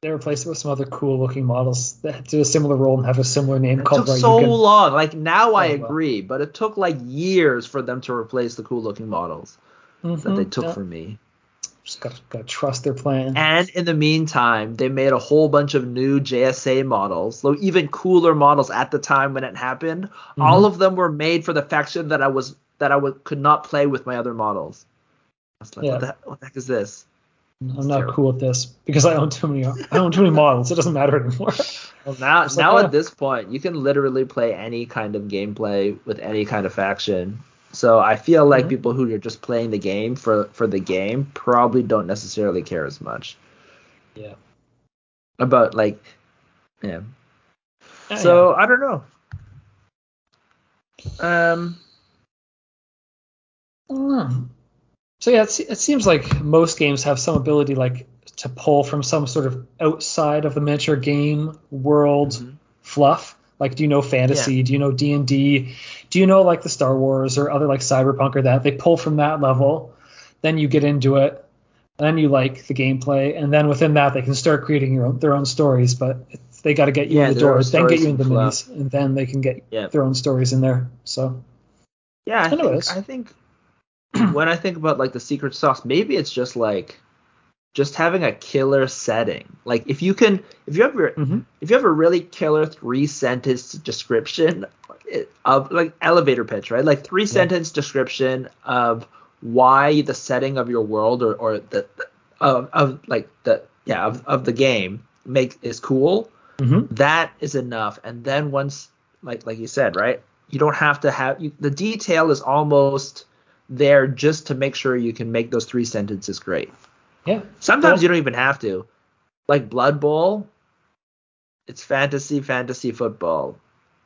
Speaker 2: they replaced it with some other cool looking models that do a similar role and have a similar name
Speaker 1: it
Speaker 2: called
Speaker 1: took so long. Like now I agree, but it took like years for them to replace the cool looking models mm-hmm, that they took yeah. from me.
Speaker 2: Just gotta, gotta trust their plan.
Speaker 1: And in the meantime, they made a whole bunch of new JSA models, so even cooler models at the time when it happened. Mm-hmm. All of them were made for the faction that I was that I w- could not play with my other models. I was like, yeah. what, the, what the heck is this?
Speaker 2: I'm not cool with this because I own too many. I own too many models. It doesn't matter anymore.
Speaker 1: Well, now, now like, at this point, you can literally play any kind of gameplay with any kind of faction. So I feel like mm-hmm. people who are just playing the game for for the game probably don't necessarily care as much.
Speaker 2: Yeah.
Speaker 1: About like, yeah. so yeah. I don't know. Um.
Speaker 2: I don't know. So yeah, it seems like most games have some ability like to pull from some sort of outside of the miniature game world mm-hmm. fluff. Like, do you know fantasy? Yeah. Do you know D and D? Do you know like the Star Wars or other like Cyberpunk or that? They pull from that level, then you get into it, then you like the gameplay, and then within that they can start creating own, their own stories. But they got to get you yeah, in the doors, then get you in the minis, and then they can get yeah. their own stories in there. So
Speaker 1: yeah, I think, I think when I think about like the secret sauce, maybe it's just like just having a killer setting. Like if you can, if you have your, mm-hmm. if you have a really killer three sentence description of like elevator pitch, right? Like three yeah. sentence description of why the setting of your world or or the of of like the yeah of, of the game make is cool. Mm-hmm. That is enough. And then once like like you said, right? You don't have to have you, the detail is almost there just to make sure you can make those three sentences great.
Speaker 2: Yeah.
Speaker 1: Sometimes well, you don't even have to. Like Blood Bowl, it's fantasy, fantasy football.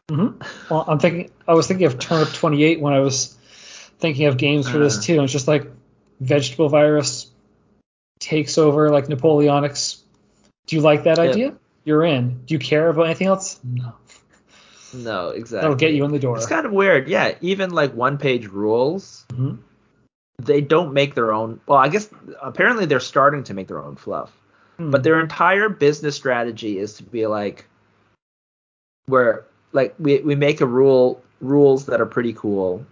Speaker 2: Mm-hmm. Well, I'm thinking. I was thinking of Turnip 28 when I was thinking of games for uh, this too. It's just like vegetable virus takes over like Napoleonics. Do you like that idea? You're in. Do you care about anything else? No.
Speaker 1: No, exactly.
Speaker 2: That'll get you in the door.
Speaker 1: It's kind of weird. Yeah, even like one page rules, mm-hmm. They don't make their own. Well, I guess apparently they're starting to make their own fluff. Mm. But their entire business strategy is to be like, where like we, we make a rule rules that are pretty cool,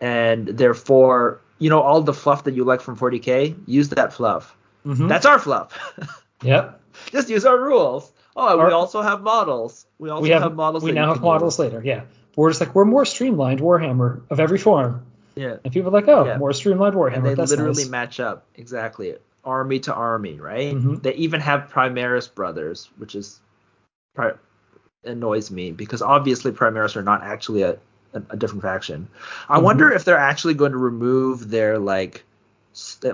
Speaker 1: and therefore you know all the fluff that you like from 40k, use that fluff. Mm-hmm. That's our fluff.
Speaker 2: yep.
Speaker 1: Just use our rules. Oh, we also have models. We also we have, have, models.
Speaker 2: We now have models use. later. Yeah. We're just like we're more streamlined Warhammer of every form.
Speaker 1: Yeah.
Speaker 2: And people are like, oh, yeah. more streamlined Warhammer. And
Speaker 1: they
Speaker 2: That's
Speaker 1: literally
Speaker 2: nice.
Speaker 1: match up exactly, army to army, right? Mm-hmm. They even have Primaris Brothers, which is pri- annoys me because obviously Primaris are not actually a, a, a different faction. I
Speaker 2: Mhm.
Speaker 1: wonder if they're actually going to remove their like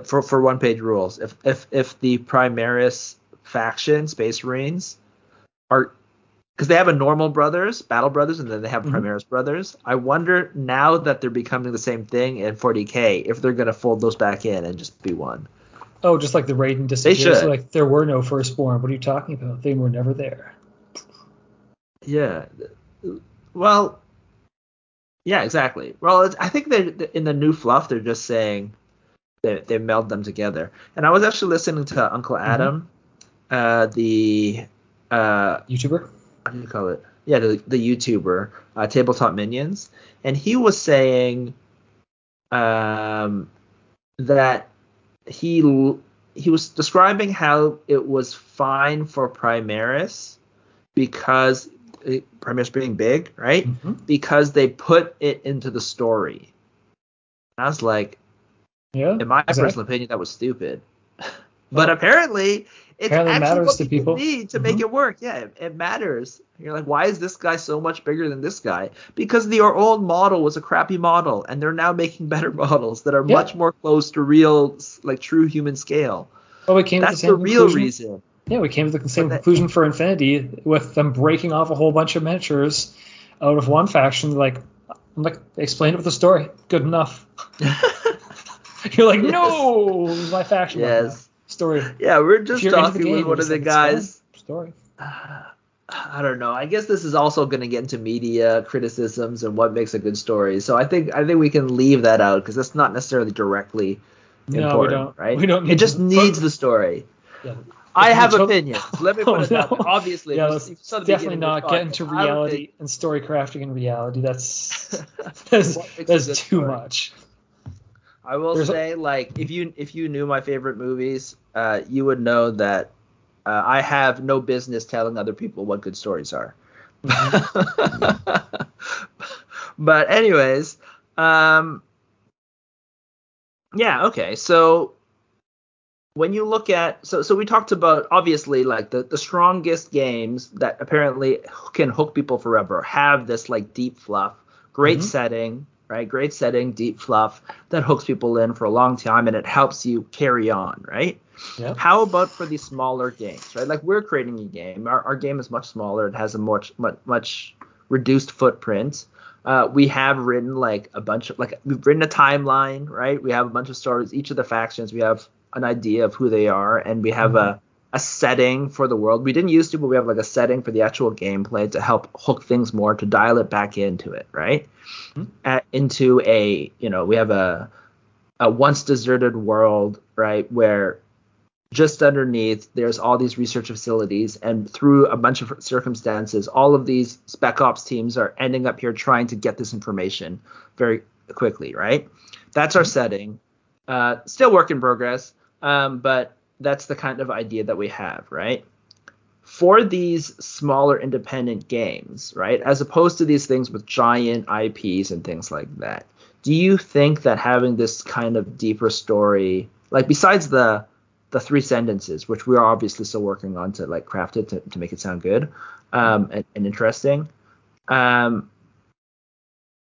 Speaker 1: for for one page rules. If if if the Primaris faction, Space Marines, are because they have a normal brothers, battle brothers, and then they have
Speaker 2: Mhm.
Speaker 1: Primaris brothers. I wonder now that they're becoming the same thing in 40k if they're gonna fold those back in and just be one.
Speaker 2: Oh, just like the Raiden disappears.
Speaker 1: should.
Speaker 2: Like there were no firstborn. What are you talking about? They were never there.
Speaker 1: Yeah. Well. Yeah, exactly. Well, I think they in the new fluff they're just saying they they meld them together. And I was actually listening to Uncle Atom, uh, the uh,
Speaker 2: YouTuber.
Speaker 1: What do you call it? Yeah, the, the YouTuber, uh, Tabletop Minions, and he was saying um, that he he was describing how it was fine for Primaris because uh, Primaris being big, right?
Speaker 2: Mhm.
Speaker 1: Because they put it into the story. And I was like,
Speaker 2: Yeah.
Speaker 1: in my
Speaker 2: exactly.
Speaker 1: personal opinion, that was stupid. but apparently,
Speaker 2: Apparently it
Speaker 1: actually
Speaker 2: matters
Speaker 1: what
Speaker 2: to
Speaker 1: people,
Speaker 2: people.
Speaker 1: need to make
Speaker 2: Mhm.
Speaker 1: it work. Yeah, it, it matters. You're like, why is this guy so much bigger than this guy? Because the old model was a crappy model, and they're now making better models that are
Speaker 2: Yeah.
Speaker 1: much more close to real, like true human scale.
Speaker 2: Well, we came
Speaker 1: That's
Speaker 2: to
Speaker 1: the
Speaker 2: the
Speaker 1: real
Speaker 2: conclusion.
Speaker 1: reason.
Speaker 2: Yeah, we came to the same
Speaker 1: that-
Speaker 2: conclusion for Infinity with them breaking off a whole bunch of miniatures out of one faction. Like, I'm like, explain it with a story. Good enough. You're like,
Speaker 1: Yes.
Speaker 2: no, my faction.
Speaker 1: yes.
Speaker 2: Story.
Speaker 1: Yeah, we're just talking
Speaker 2: game,
Speaker 1: with one of the guys.
Speaker 2: Story.
Speaker 1: Uh, I don't know. I guess this is also going to get into media criticisms and what makes a good story. So I think I think we can leave that out because that's not necessarily directly
Speaker 2: No, we
Speaker 1: important,
Speaker 2: don't.
Speaker 1: right?
Speaker 2: We don't
Speaker 1: it just needs the story.
Speaker 2: Yeah.
Speaker 1: I have opinions. Let me put
Speaker 2: Oh,
Speaker 1: it that way.
Speaker 2: no.
Speaker 1: Obviously,
Speaker 2: Yeah,
Speaker 1: you-
Speaker 2: let's
Speaker 1: you
Speaker 2: definitely not get into reality and story crafting in reality. That's that's,
Speaker 1: What makes a
Speaker 2: that's too
Speaker 1: story?
Speaker 2: much.
Speaker 1: I will
Speaker 2: There's a-
Speaker 1: say, like, if you if you knew my favorite movies, uh, you would know that uh, I have no business telling other people what good stories are. but anyways, um, yeah, okay. So when you look at so so we talked about obviously like the the strongest games that apparently can hook people forever have this like deep fluff, great
Speaker 2: Mhm.
Speaker 1: setting, right? Great setting, deep fluff that hooks people in for a long time and it helps you carry on, right?
Speaker 2: Yeah.
Speaker 1: How about for these smaller games, right? Like we're creating a game. Our, our game is much smaller. It has a much much, much reduced footprint. Uh, we have written like a bunch of like we've written a timeline, right? We have a bunch of stories. Each of the factions, we have an idea of who they are, and we have a a setting for the world. We didn't used to, but we have like a setting for the actual gameplay to help hook things more, to dial it back into it, right?
Speaker 2: Mhm.
Speaker 1: Uh, into a you know we have a a once deserted world, right, where just underneath there's all these research facilities and through a bunch of circumstances all of these spec ops teams are ending up here trying to get this information very quickly right that's our setting uh, still work in progress um, but that's the kind of idea that we have right for these smaller independent games right as opposed to these things with giant ips and things like that do you think that having this kind of deeper story like besides the the three sentences, which we are obviously still working on to like craft it to, to make it sound good um, and, and interesting. Um,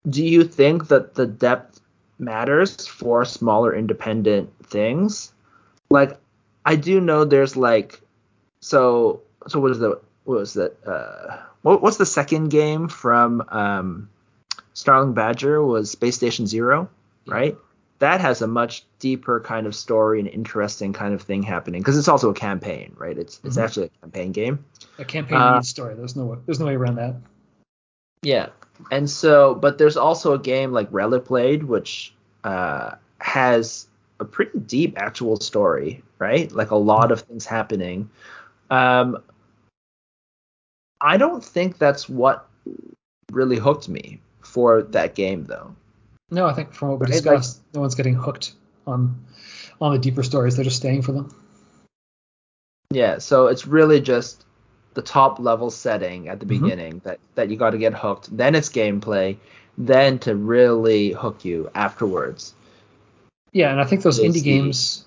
Speaker 1: do you think that the depth matters for smaller independent things? Like, I do know there's like, so so what is the what was that? Uh, what, what's the second game from um, Starling Badger? Was Space Station Zero, right? that has a much deeper kind of story and interesting kind of thing happening because it's also a campaign, right? It's it's
Speaker 2: Mhm.
Speaker 1: actually a campaign game.
Speaker 2: A campaign
Speaker 1: Uh,
Speaker 2: needs story. There's no way, there's no way around that.
Speaker 1: Yeah, and so but there's also a game like Relicblade which uh, has a pretty deep actual story, right? Like a lot of things happening. Um, I don't think that's what really hooked me for that game though.
Speaker 2: No, I think from what we
Speaker 1: Right,
Speaker 2: discussed, no one's getting hooked on on the deeper stories. They're just staying for them.
Speaker 1: Yeah, so it's really just the top level setting at the
Speaker 2: Mhm.
Speaker 1: beginning that that you got to get hooked. Then it's gameplay, then to really hook you afterwards.
Speaker 2: Yeah, and I think those indie games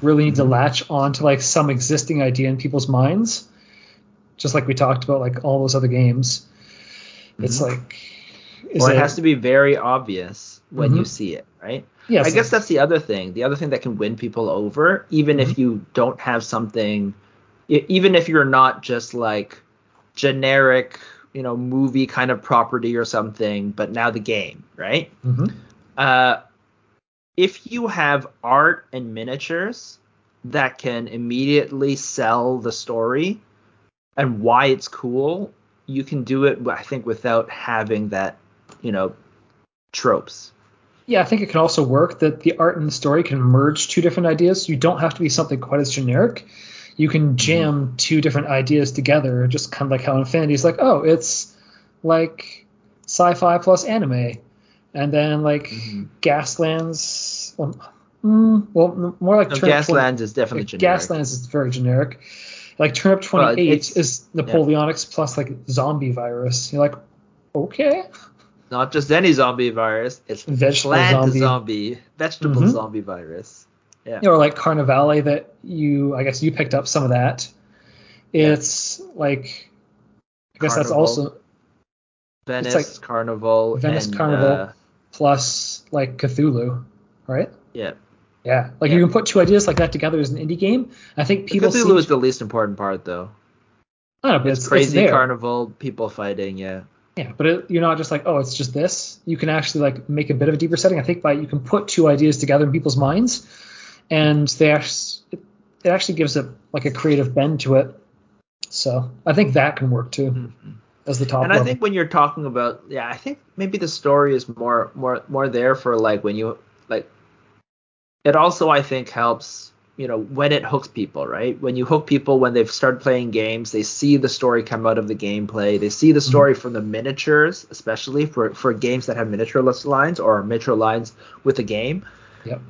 Speaker 2: really need to
Speaker 1: Mhm.
Speaker 2: latch on to like some existing idea in people's minds just like we talked about, like all those other games. It's like, is
Speaker 1: or it,
Speaker 2: it-
Speaker 1: has to be very obvious when you
Speaker 2: Mhm.
Speaker 1: see it, right?
Speaker 2: yeah,
Speaker 1: I guess that's the other thing. The other thing that can win people over, even
Speaker 2: Mm-hmm.
Speaker 1: if you don't have something, even if you're not just like generic, you know, movie kind of property or something, but now the game, right?
Speaker 2: Mhm.
Speaker 1: Uh, if you have art and miniatures that can immediately sell the story and why it's cool, you can do it, I think, without having that, you know, tropes.
Speaker 2: Yeah, I think it can also work that the art and the story can merge two different ideas. You don't have to be something quite as generic. You can mm-hmm. jam two different ideas together, just kind of like how Infinity is like, oh, it's like sci-fi plus anime, and then like
Speaker 1: Mhm.
Speaker 2: Gaslands. Well, mm, well more like
Speaker 1: No,
Speaker 2: Turnip 20
Speaker 1: Gaslands is definitely generic.
Speaker 2: Gaslands is very generic. Like Turnip
Speaker 1: Well,
Speaker 2: 28
Speaker 1: it's-
Speaker 2: is Napoleonics plus like zombie virus. You're like, okay,
Speaker 1: Not just any zombie virus, it's
Speaker 2: vegetable zombie.
Speaker 1: zombie, vegetable
Speaker 2: Mhm.
Speaker 1: zombie virus. Yeah.
Speaker 2: or like Carnevale that you I guess you picked up some of that. It's like I guess that's also
Speaker 1: Venice
Speaker 2: like
Speaker 1: Carnival.
Speaker 2: Venice
Speaker 1: and,
Speaker 2: Carnival.
Speaker 1: uh,
Speaker 2: plus like Cthulhu, right?
Speaker 1: yeah.
Speaker 2: Yeah, like
Speaker 1: Yeah.
Speaker 2: you can put two ideas like that together as an indie game. I think people
Speaker 1: Cthulhu is the least important part, though.
Speaker 2: I don't know, but
Speaker 1: It's,
Speaker 2: it's,
Speaker 1: crazy
Speaker 2: it's
Speaker 1: carnival, people fighting. Yeah.
Speaker 2: Yeah, but it, you're not just like, oh, it's just this. You can actually like make a bit of a deeper setting. I think by you can put two ideas together in people's minds, and they actually it, it actually gives it like a creative bend to it. So I think that can work too
Speaker 1: Mhm.
Speaker 2: As the top
Speaker 1: And I think when you're talking about, yeah, I think maybe the story is more, more, more there for like when you like. It also, I think, helps you know when it hooks people, right? When you hook people when they've started playing games, they see the story come out of the gameplay. They see the mm-hmm. story from the miniatures, especially for for games that have miniatureless lines or miniature lines with a game.
Speaker 2: Yep.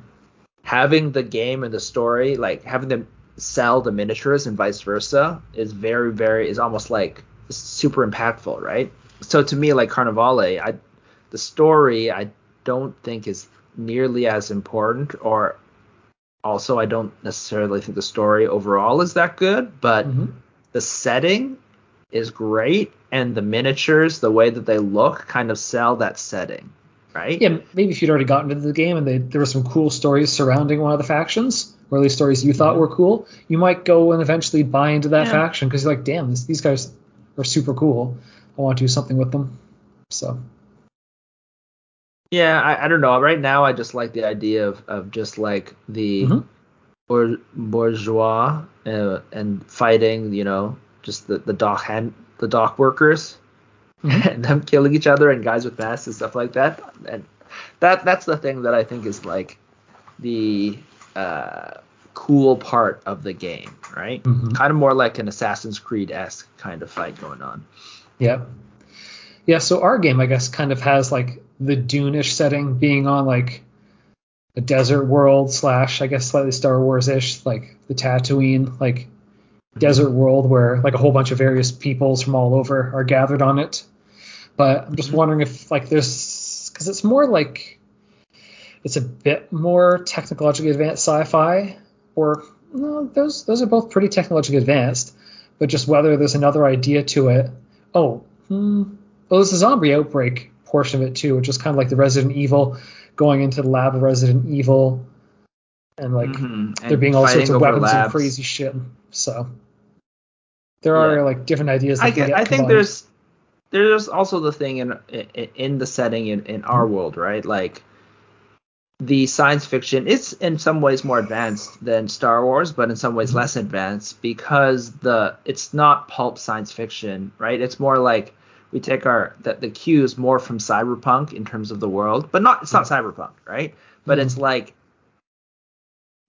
Speaker 1: having the game and the story, like having them sell the miniatures and vice versa, is very, very is almost like super impactful, right? So to me, like Carnevale, I the story I don't think is nearly as important, or also I don't necessarily think the story overall is that good, but
Speaker 2: Mhm.
Speaker 1: the setting is great, and the miniatures, the way that they look, kind of sell that setting, right?
Speaker 2: Yeah, maybe if you'd already gotten into the game and they, there were some cool stories surrounding one of the factions, or at least stories you thought were cool, you might go and eventually buy into that
Speaker 1: Yeah.
Speaker 2: faction because you're like, damn, this, these guys are super cool. I want to do something with them. So
Speaker 1: Yeah, I, I don't know. Right now, I just like the idea of, of just like the
Speaker 2: Mhm.
Speaker 1: bour- bourgeois uh, and fighting, you know, just the the dock hand the dock workers
Speaker 2: Mhm.
Speaker 1: and them killing each other and guys with masks and stuff like that. And that that's the thing that I think is like the uh, cool part of the game, right?
Speaker 2: Mhm.
Speaker 1: Kind of more like an Assassin's Creed esque kind of fight going on.
Speaker 2: yeah, yeah. So our game, I guess, kind of has like the Dune-ish setting, being on like a desert world slash, I guess, slightly Star Wars-ish, like the Tatooine, like desert world where like a whole bunch of various peoples from all over are gathered on it. But I'm just
Speaker 1: Mhm.
Speaker 2: wondering if like there's because it's more like it's a bit more technologically advanced sci-fi, or no, those those are both pretty technologically advanced, but just whether there's another idea to it. Oh, hmm, well, there's a zombie outbreak portion of it too, which is kind of like the Resident Evil going into the lab of Resident Evil, and like
Speaker 1: Mhm.
Speaker 2: there being all sorts of weapons and crazy shit. So there are like different ideas. That
Speaker 1: I,
Speaker 2: can
Speaker 1: get, I think there's there's also the thing in in, in the setting in, in our
Speaker 2: Mm-hmm.
Speaker 1: world, right? Like the science fiction it's in some ways more advanced than Star Wars, but in some ways
Speaker 2: Mhm.
Speaker 1: less advanced because the it's not pulp science fiction, right? It's more like we take our the, the cues more from cyberpunk in terms of the world, but not it's not cyberpunk, right? But it's like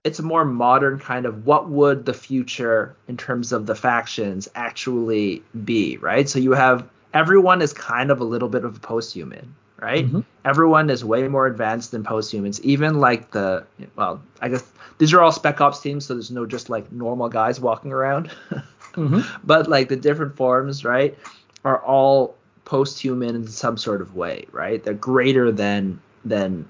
Speaker 1: it's a more modern kind of what would the future in terms of the factions actually be, right? So you have everyone is kind of a little bit of a post-human, right?
Speaker 2: Mhm.
Speaker 1: Everyone is way more advanced than post-humans. Even like the well, I guess these are all spec ops teams, so there's no just like normal guys walking around.
Speaker 2: Mhm.
Speaker 1: but like the different forms, right, are all post-human in some sort of way, right? They're greater than than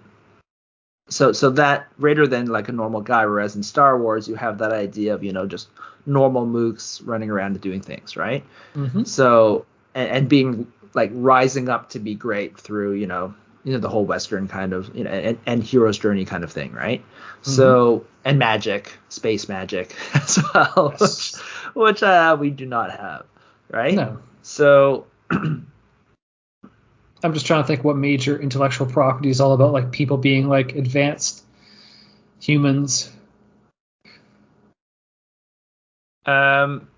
Speaker 1: so so that greater than like a normal guy, whereas in Star Wars you have that idea of you know just normal mooks running around and doing things, right?
Speaker 2: Mm-hmm.
Speaker 1: So and, and being like rising up to be great through you know you know the whole Western kind of you know and, and hero's journey kind of thing, right? So and magic, space magic as well,
Speaker 2: Yes.
Speaker 1: which, which uh, we do not have, right?
Speaker 2: No.
Speaker 1: So
Speaker 2: I'm just trying to think what major intellectual property is all about, like people being like advanced humans.
Speaker 1: um,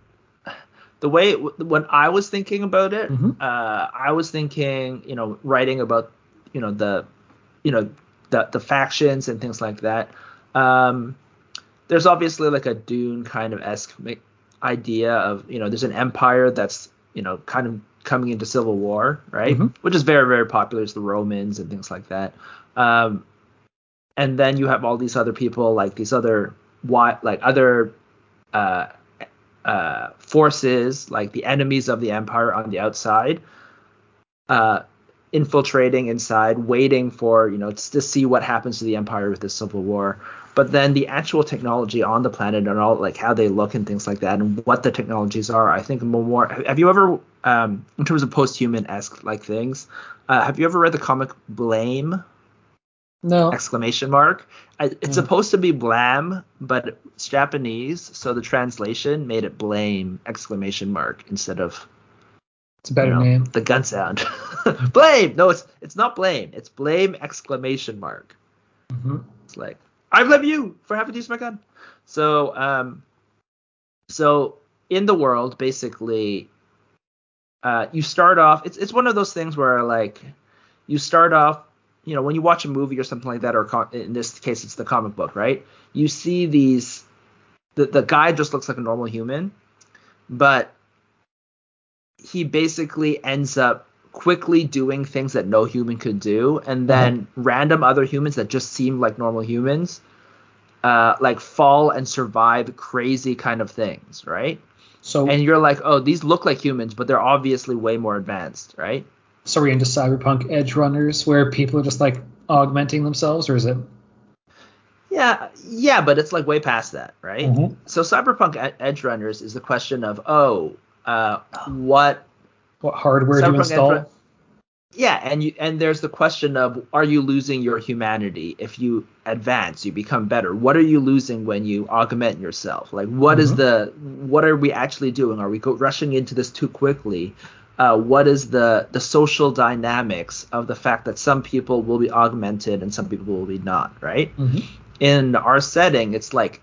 Speaker 1: the way when I was thinking about it,
Speaker 2: Mhm.
Speaker 1: uh, I was thinking, you know, writing about, you know, the, you know, the the factions and things like that. Um, there's obviously like a Dune kind of esque idea of, you know, there's an empire that's, you know, kind of coming into civil war, right?
Speaker 2: Mhm.
Speaker 1: Which is very very popular. It's the Romans and things like that. Um, and then you have all these other people, like these other why like other uh, uh, forces, like the enemies of the empire on the outside, uh, infiltrating inside, waiting for you know to see what happens to the empire with the civil war. But then the actual technology on the planet and all like how they look and things like that, and what the technologies are, I think more. Have you ever, um, in terms of post-human esque like things, uh, have you ever read the comic Blame?
Speaker 2: No.
Speaker 1: exclamation mark. I, it's
Speaker 2: Mm.
Speaker 1: supposed to be blam, but it's Japanese, so the translation made it blame exclamation mark instead of
Speaker 2: It's a better
Speaker 1: you know,
Speaker 2: name.
Speaker 1: the gun sound. blame. No, it's it's not blame. It's blame exclamation mark.
Speaker 2: hmm
Speaker 1: It's like I blame you for having to use my gun. So um, so in the world, basically, uh, you start off. It's it's one of those things where like you start off. You know, when you watch a movie or something like that, or co- in this case, it's the comic book, right? You see these. The the guy just looks like a normal human, but he basically ends up quickly doing things that no human could do, and then random other humans that just seem like normal humans, uh, like fall and survive crazy kind of things, right?
Speaker 2: So,
Speaker 1: And you're like, oh, these look like humans, but they're obviously way more advanced, right?
Speaker 2: So we're into cyberpunk Edgerunners where people are just like augmenting themselves, or is it?
Speaker 1: Yeah, yeah, but it's like way past that, right?
Speaker 2: Mhm.
Speaker 1: So Cyberpunk Ed- Edge Runners is the question of, oh, uh, what
Speaker 2: What hardware to
Speaker 1: Cyberpunk
Speaker 2: install?
Speaker 1: Run- Yeah, and you and there's the question of are you losing your humanity if you advance, you become better? What are you losing when you augment yourself? Like what is
Speaker 2: Mhm.
Speaker 1: the what are we actually doing? Are we go, rushing into this too quickly? Uh, what is the the social dynamics of the fact that some people will be augmented and some people will be not, right?
Speaker 2: Mhm.
Speaker 1: In our setting, it's like,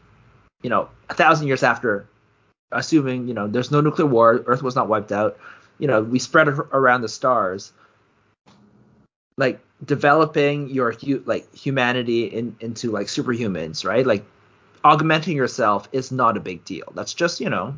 Speaker 1: you know, a thousand years after, assuming you know there's no nuclear war, Earth was not wiped out, you know, we spread around the stars like developing your hu- like humanity in, into like superhumans, right? Like augmenting yourself is not a big deal. That's just you know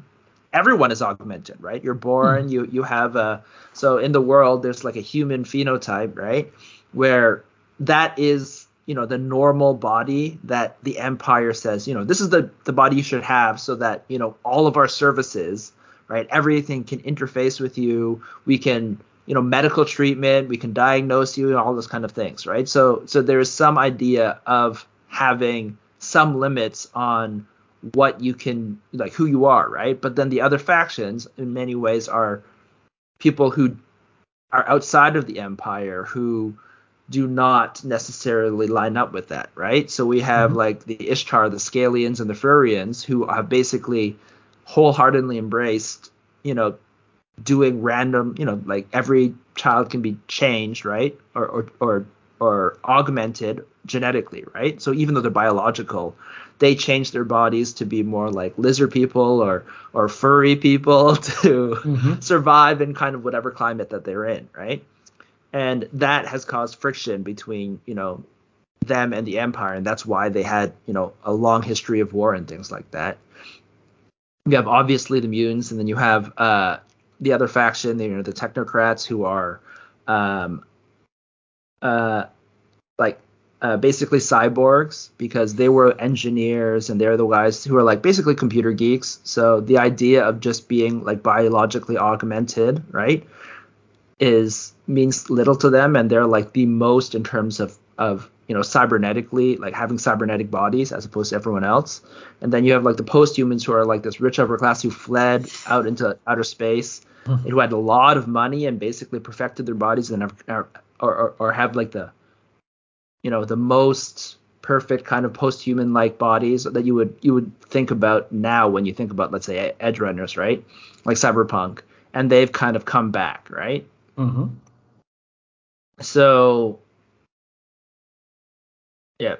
Speaker 1: everyone is augmented, right? You're born, hmm. you you have a so in the world there's like a human phenotype, right? Where that is you know the normal body that the empire says you know this is the the body you should have so that you know all of our services right everything can interface with you we can you know medical treatment we can diagnose you and all those kind of things right so so there is some idea of having some limits on what you can like who you are right? But then the other factions in many ways are people who are outside of the empire who do not necessarily line up with that right? So we have
Speaker 2: Mhm.
Speaker 1: like the ishtar the scalians and the furians who have basically wholeheartedly embraced you know doing random you know like every child can be changed right? Or or or, or augmented genetically right? So even though they're biological they change their bodies to be more like lizard people or or furry people to
Speaker 2: Mhm.
Speaker 1: survive in kind of whatever climate that they're in right? And that has caused friction between you know them and the empire and that's why they had you know a long history of war and things like that. You have obviously the mutants and then you have uh the other faction you know the technocrats who are um uh like uh, basically cyborgs because they were engineers and they're the guys who are like basically computer geeks. So the idea of just being like biologically augmented right is means little to them and they're like the most in terms of of you know cybernetically like having cybernetic bodies as opposed to everyone else. And then you have like the post-humans who are like this rich upper class who fled out into outer space and who had a lot of money and basically perfected their bodies and have, or, or, or have like the you know the most perfect kind of post-human like bodies that you would you would think about now when you think about let's say Edgerunners right like cyberpunk and they've kind of come back right
Speaker 2: Mm-hmm.
Speaker 1: so yeah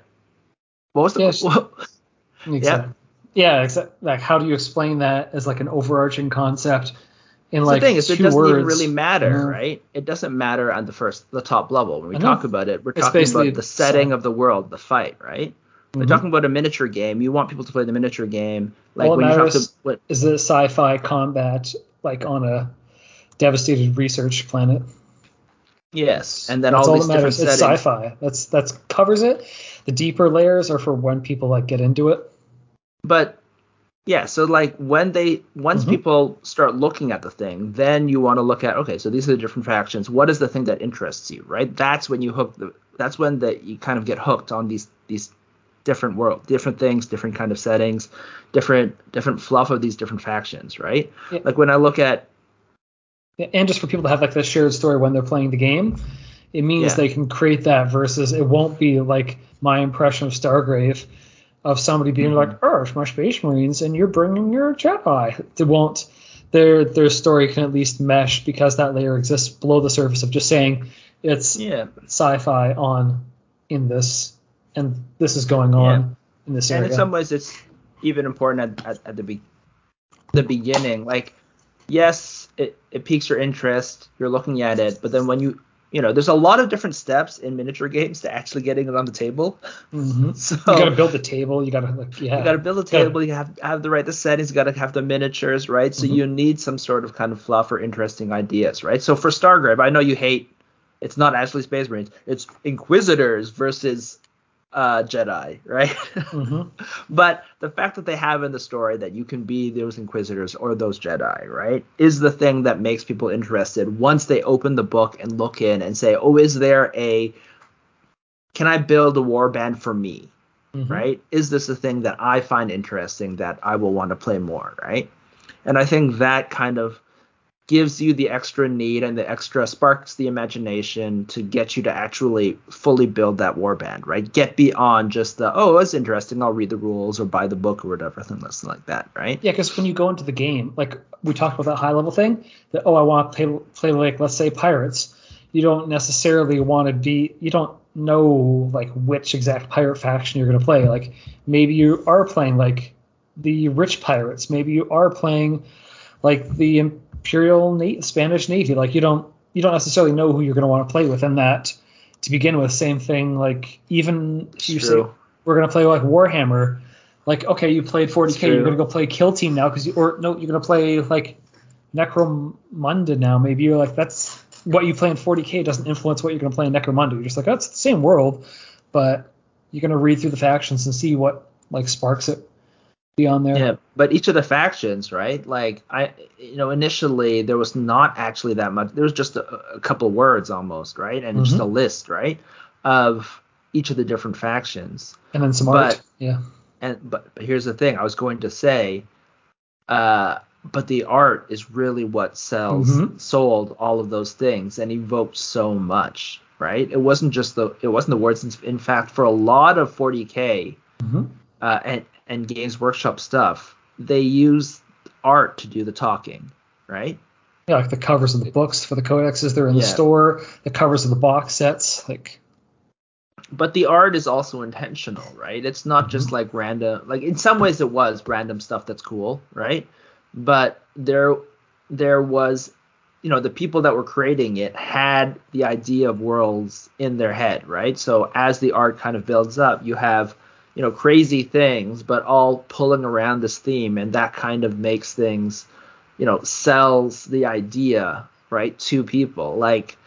Speaker 1: what was the
Speaker 2: Yes.
Speaker 1: what,
Speaker 2: Exactly. Yeah, exactly. Like, how do you explain that as like an overarching concept in like
Speaker 1: the thing is it doesn't
Speaker 2: words?
Speaker 1: even really matter, right? It doesn't matter on the first, the top level. When we talk about it, we're
Speaker 2: It's
Speaker 1: talking about the setting
Speaker 2: so-
Speaker 1: of the world, the fight, right? We're
Speaker 2: Mhm.
Speaker 1: talking about a miniature game. You want people to play the miniature game, like
Speaker 2: All
Speaker 1: when you
Speaker 2: matters-
Speaker 1: to. What,
Speaker 2: Is it sci-fi combat like on a devastated research planet?
Speaker 1: yes, and then
Speaker 2: That's
Speaker 1: all
Speaker 2: all
Speaker 1: these
Speaker 2: that
Speaker 1: different
Speaker 2: matters. It's
Speaker 1: settings.
Speaker 2: sci-fi. That's that's covers it. The deeper layers are for when people like get into it.
Speaker 1: But yeah, so like when they once
Speaker 2: Mhm.
Speaker 1: people start looking at the thing, then you want to look at okay, so these are the different factions. What is the thing that interests you, right? That's when you hook the. That's when that you kind of get hooked on these these different world, different things, different kind of settings, different different fluff of these different factions, right?
Speaker 2: Yeah.
Speaker 1: Like when I look at
Speaker 2: Yeah, and just for people to have like this shared story when they're playing the game, it means
Speaker 1: Yeah.
Speaker 2: they can create that versus it won't be like my impression of Stargrave of somebody being
Speaker 1: Mhm.
Speaker 2: like, "Oh, it's my Space Marines, and you're bringing your Jedi." They won't. Their their story can at least mesh because that layer exists below the surface of just saying it's
Speaker 1: yeah,
Speaker 2: sci-fi on in this, and this is going on in this area.
Speaker 1: and in some ways it's even important at, at, at the be- the beginning like yes it, it piques your interest you're looking at it but then when you you know there's a lot of different steps in miniature games to actually getting it on the table
Speaker 2: Mhm.
Speaker 1: so
Speaker 2: You gotta build the table. You gotta like yeah.
Speaker 1: you got to build a
Speaker 2: Gotta-
Speaker 1: table you have have the right the settings you got to have the miniatures right so
Speaker 2: Mhm.
Speaker 1: you need some sort of kind of fluff or interesting ideas right so for stargrave i know you hate it's not actually space marines it's inquisitors versus uh jedi right?
Speaker 2: Mhm.
Speaker 1: but the fact that they have in the story that you can be those inquisitors or those jedi right is the thing that makes people interested. Once they open the book and look in and say oh is there a can i build a warband for me?
Speaker 2: Mhm.
Speaker 1: right? Is this a thing that i find interesting that i will want to play more right? And i think that kind of gives you the extra need and the extra sparks the imagination to get you to actually fully build that warband, right? Get beyond just the oh, it's interesting, I'll read the rules or buy the book or whatever, thing like that, right?
Speaker 2: Yeah, because when you go into the game, like we talked about that high level thing, that oh, I want to play, play like let's say pirates. You don't necessarily want to be. You don't know like which exact pirate faction you're going to play. Like maybe you are playing like the rich pirates. Maybe you are playing like the imperial Na- Spanish navy. Like you don't you don't necessarily know who you're going to want to play with. And that to begin with, same thing. Like even if you say we're going to play like Warhammer like okay you played 40k you're gonna go play kill team now because you or no you're gonna play like necromunda now maybe you're like that's what you play in 40k doesn't influence what you're gonna play in necromunda you're just like oh, that's the same world but you're gonna read through the factions and see what like sparks it beyond there
Speaker 1: Yeah, but each of the factions, right? Like I, you know, initially there was not actually that much. There was just a, a couple words almost, right, and just
Speaker 2: Mhm.
Speaker 1: a list, right, of each of the different factions.
Speaker 2: and then some
Speaker 1: but-
Speaker 2: art yeah
Speaker 1: and but, but here's the thing i was going to say uh but the art is really what sells
Speaker 2: Mhm.
Speaker 1: sold all of those things and evoked so much right it wasn't just the it wasn't the words in, fact for a lot of 40k
Speaker 2: hmm
Speaker 1: uh and and games workshop stuff they use art to do the talking right
Speaker 2: yeah like the covers of the books for the codexes they're in the store the covers of the box sets like
Speaker 1: but the art is also intentional, right? It's not just
Speaker 2: Mm-hmm.
Speaker 1: like random. Like in some ways, it was random stuff that's cool, right? But there, there was, you know, the people that were creating it had the idea of worlds in their head, right? So as the art kind of builds up, you have, you know, crazy things, but all pulling around this theme, and that kind of makes things, you know, sells the idea, right, to people. Like,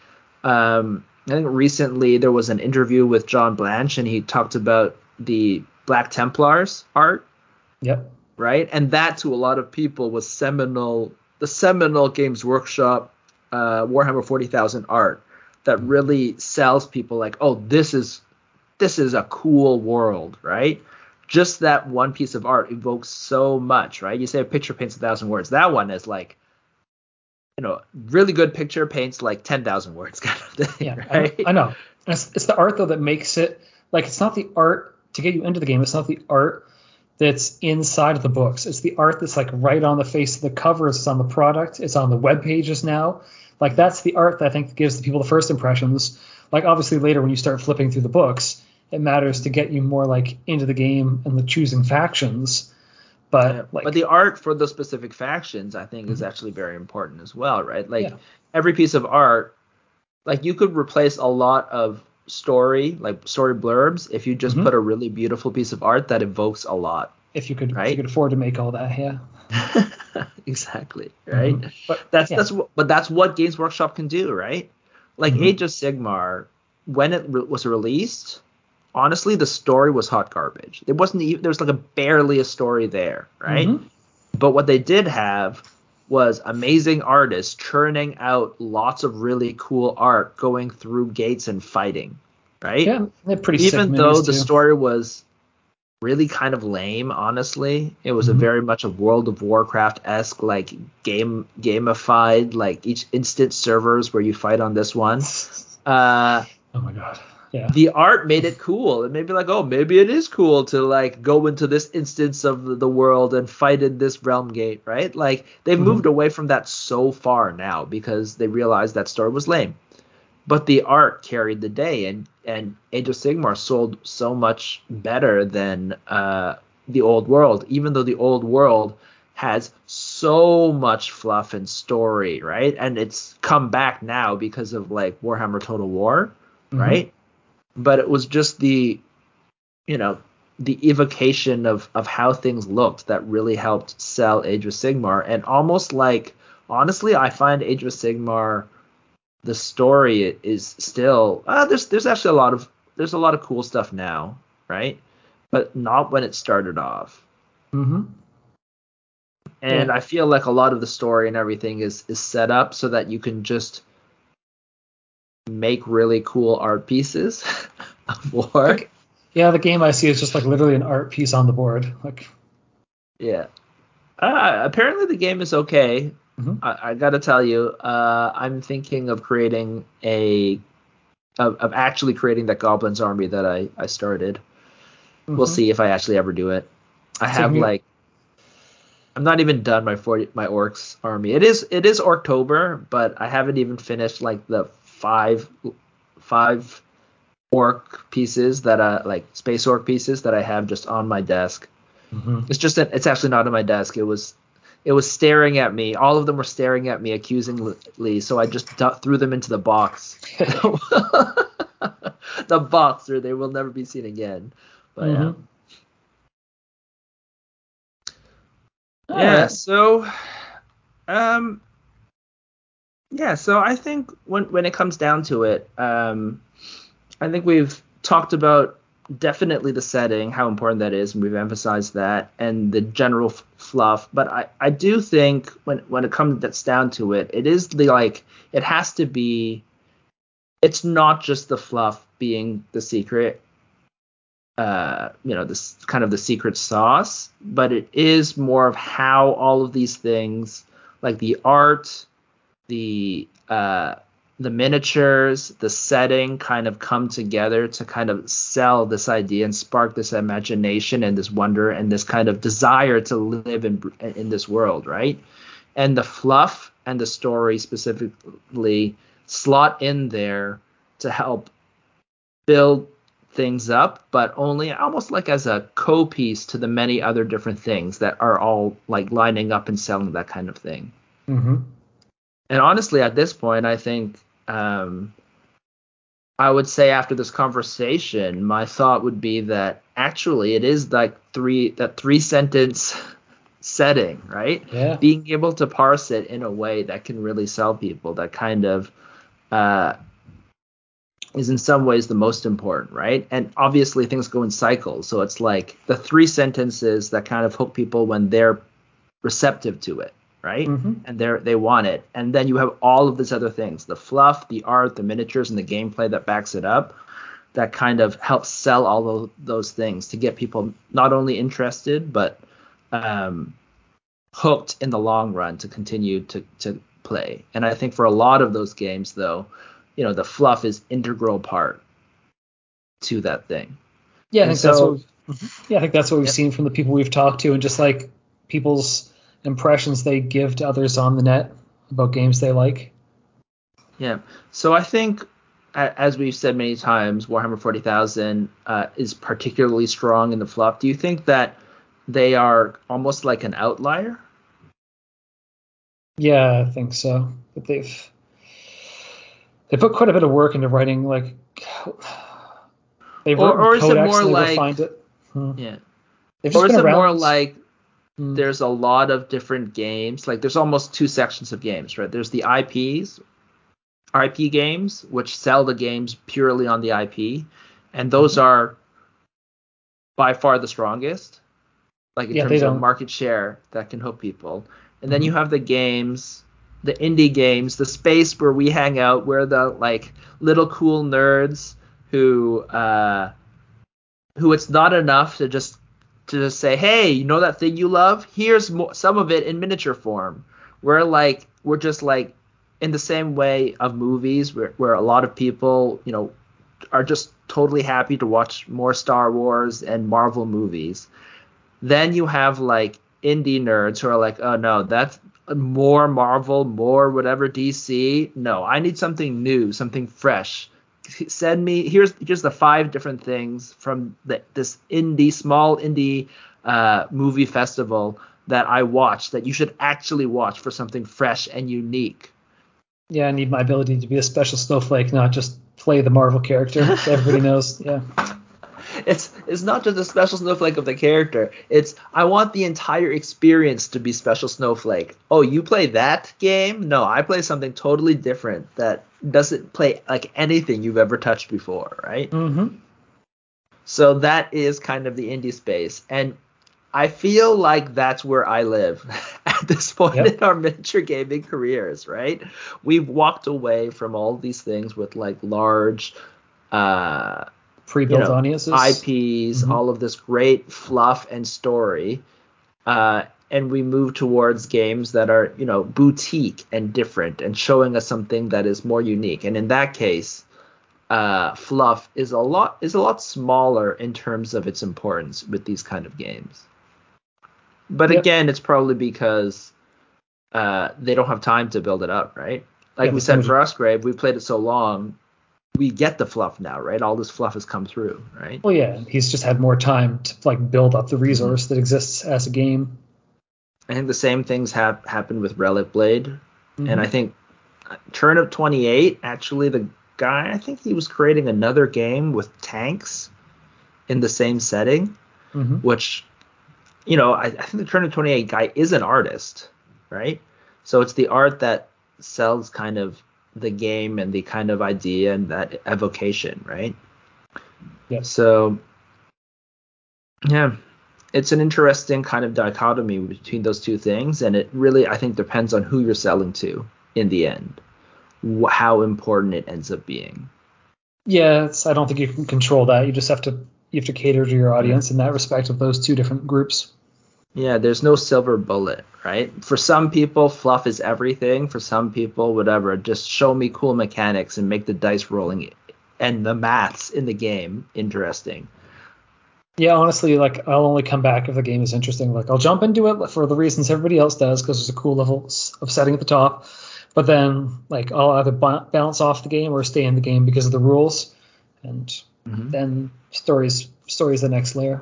Speaker 1: um, I think recently there was an interview with John Blanche, and he talked about the Black Templars art,
Speaker 2: yep
Speaker 1: right? And that to a lot of people was seminal, the seminal Games Workshop uh, Warhammer 40,000 art that really sells people like, oh, this is this is a cool world, right? Just that one piece of art evokes so much, right? You say a picture paints a thousand words. That one is like, you know, really good picture paints like ten thousand words kind of thing,
Speaker 2: Yeah,
Speaker 1: right?
Speaker 2: I, I know. It's, it's the art though that makes it like it's not the art to get you into the game. It's not the art that's inside of the books. It's the art that's like right on the face of the cover. It's on the product. It's on the web pages now. Like that's the art that I think gives the people the first impressions. Like obviously later when you start flipping through the books, it matters to get you more like into the game and the choosing factions. But
Speaker 1: Yeah,
Speaker 2: like
Speaker 1: but the art for those specific factions, I think, is actually very important as well, right? Like
Speaker 2: Yeah.
Speaker 1: every piece of art, like you could replace a lot of story, like story blurbs, if you just
Speaker 2: Mhm.
Speaker 1: put a really beautiful piece of art that evokes a lot.
Speaker 2: if you could if you could afford to make all that, yeah.
Speaker 1: exactly, right?
Speaker 2: Mhm. But
Speaker 1: That's
Speaker 2: yeah.
Speaker 1: that's what, but that's what Games Workshop can do, right? Like
Speaker 2: Mhm.
Speaker 1: Age of Sigmar, when it re- was released, honestly, the story was hot garbage. There wasn't even there was like a barely a story there, right?
Speaker 2: Mhm.
Speaker 1: But what they did have was amazing artists churning out lots of really cool art going through gates and fighting, right?
Speaker 2: Yeah, they're pretty sick
Speaker 1: Even though the
Speaker 2: too.
Speaker 1: story was really kind of lame, honestly, it was a
Speaker 2: Mhm.
Speaker 1: very much a World of Warcraft esque like game gamified like each instant servers where you fight on this one. Uh,
Speaker 2: Oh my god. Yeah.
Speaker 1: the art made it cool. It made me like, oh, maybe it is cool to like go into this instance of the, world and fight in this realm gate, right? Like they've
Speaker 2: Mhm.
Speaker 1: moved away from that so far now because they realized that story was lame. But the art carried the day, and and Age of Sigmar sold so much better than uh, the old world, even though the old world has so much fluff and story, right? And it's come back now because of like Warhammer Total War,
Speaker 2: Mhm.
Speaker 1: right? But it was just the, you know, the evocation of of how things looked that really helped sell Age of Sigmar, and almost like honestly, I find Age of Sigmar the story is still uh, there's there's actually a lot of there's a lot of cool stuff now, right? But not when it started off.
Speaker 2: Mhm.
Speaker 1: And
Speaker 2: Yeah.
Speaker 1: I feel like a lot of the story and everything is is set up so that you can just make really cool art pieces of war.
Speaker 2: Like, yeah, the game I see is just like literally an art piece on the board. Like,
Speaker 1: Yeah. Uh, apparently the game is okay.
Speaker 2: Mhm.
Speaker 1: I, I gotta tell you, uh, I'm thinking of creating a of, of actually creating that goblins army that I I started. We'll
Speaker 2: Mhm.
Speaker 1: see if I actually ever do it. I
Speaker 2: So
Speaker 1: have
Speaker 2: you-
Speaker 1: like I'm not even done my 40 my orcs army. It is it is October, but I haven't even finished like the five five orc pieces that I like space orc pieces that I have just on my desk.
Speaker 2: Mhm.
Speaker 1: It's just that it's actually not on my desk. It was it was staring at me. All of them were staring at me accusingly, so I just threw them into the box. the box where they will never be seen again. But yeah.
Speaker 2: Mhm. All
Speaker 1: yeah
Speaker 2: right.
Speaker 1: so um yeah so i think when when it comes down to it um i think we've talked about definitely the setting how important that is and we've emphasized that and the general f- fluff but i i do think when when it comes that's down to it it is the like it has to be it's not just the fluff being the secret uh, you know, this kind of the secret sauce, but it is more of how all of these things, like the art, the uh, the miniatures, the setting, kind of come together to kind of sell this idea and spark this imagination and this wonder and this kind of desire to live in in this world, right? And the fluff and the story specifically slot in there to help build things up, but only almost like as a co-piece to the many other different things that are all like lining up and selling that kind of thing.
Speaker 2: Mhm.
Speaker 1: And honestly, at this point, I think um, I would say after this conversation, my thought would be that actually it is like three that three sentence setting, right?
Speaker 2: Yeah.
Speaker 1: Being able to parse it in a way that can really sell people, that kind of uh, is in some ways the most important, right? And obviously things go in cycles, so it's like the three sentences that kind of hook people when they're receptive to it, right?
Speaker 2: Mhm.
Speaker 1: And they they want it, and then you have all of these other things: the fluff, the art, the miniatures, and the gameplay that backs it up. that kind of helps sell all of those things to get people not only interested but um, hooked in the long run to continue to to play. And I think for a lot of those games though, you know, the fluff is integral part to that thing.
Speaker 2: Yeah, I think so, that's what yeah, I think that's what we've yeah. seen from the people we've talked to and just like people's impressions they give to others on the net about games they like.
Speaker 1: Yeah. So I think as we've said many times, Warhammer 40,000 uh, is particularly strong in the flop. Do you think that they are almost like an outlier?
Speaker 2: Yeah, I think so. But they've they put quite a bit of work into writing like
Speaker 1: they've or, or is it more like it. Hmm. yeah they've just or is it more like hmm. there's a lot of different games like there's almost two sections of games right there's the ips ip games which sell the games purely on the ip and those mm-hmm. are by far the strongest like in yeah, terms of market share that can hook people and then mm-hmm. you have the games the indie games, the space where we hang out, where the like little cool nerds who uh, who it's not enough to just to just say, hey, you know that thing you love? Here's mo- some of it in miniature form. We're like we're just like in the same way of movies where, where a lot of people, you know, are just totally happy to watch more Star Wars and Marvel movies. Then you have like indie nerds who are like, oh no, that's more Marvel, more whatever DC. No, I need something new, something fresh. Send me here's here's the five different things from the, this indie small indie uh, movie festival that I watched that you should actually watch for something fresh and unique.
Speaker 2: Yeah, I need my ability to be a special snowflake, not just play the Marvel character everybody knows. Yeah
Speaker 1: it's it's not just a special snowflake of the character. It's I want the entire experience to be special snowflake. Oh, you play that game? No, I play something totally different that doesn't play like anything you've ever touched before, right?
Speaker 2: Mm-hmm.
Speaker 1: So that is kind of the indie space, and I feel like that's where I live at this point yep. in our miniature gaming careers, right? We've walked away from all these things with like large uh
Speaker 2: pre-built you know, audiences,
Speaker 1: IPs, mm-hmm. all of this great fluff and story, uh, and we move towards games that are you know boutique and different and showing us something that is more unique. And in that case, uh, fluff is a lot is a lot smaller in terms of its importance with these kind of games. But yep. again, it's probably because uh, they don't have time to build it up, right? Like yeah, we said Frostgrave, we played it so long we get the fluff now, right? All this fluff has come through, right?
Speaker 2: Well, yeah, he's just had more time to like build up the resource mm-hmm. that exists as a game.
Speaker 1: I think the same things have happened with Relicblade, mm-hmm. and I think Turnip28 actually the guy I think he was creating another game with tanks in the same setting, mm-hmm. which you know I, I think the Turnip28 guy is an artist, right? So it's the art that sells kind of the game and the kind of idea and that evocation, right?
Speaker 2: Yeah.
Speaker 1: So yeah, it's an interesting kind of dichotomy between those two things, and it really I think depends on who you're selling to in the end, wh- how important it ends up being.
Speaker 2: Yeah, I don't think you can control that. You just have to you have to cater to your audience yeah. in that respect of those two different groups.
Speaker 1: Yeah, there's no silver bullet, right? For some people, fluff is everything. For some people, whatever. Just show me cool mechanics and make the dice rolling and the maths in the game interesting.
Speaker 2: Yeah, honestly, like I'll only come back if the game is interesting. Like I'll jump into it for the reasons everybody else does because there's a cool level of setting at the top. But then, like I'll either bounce off the game or stay in the game because of the rules, and mm-hmm. then stories stories the next layer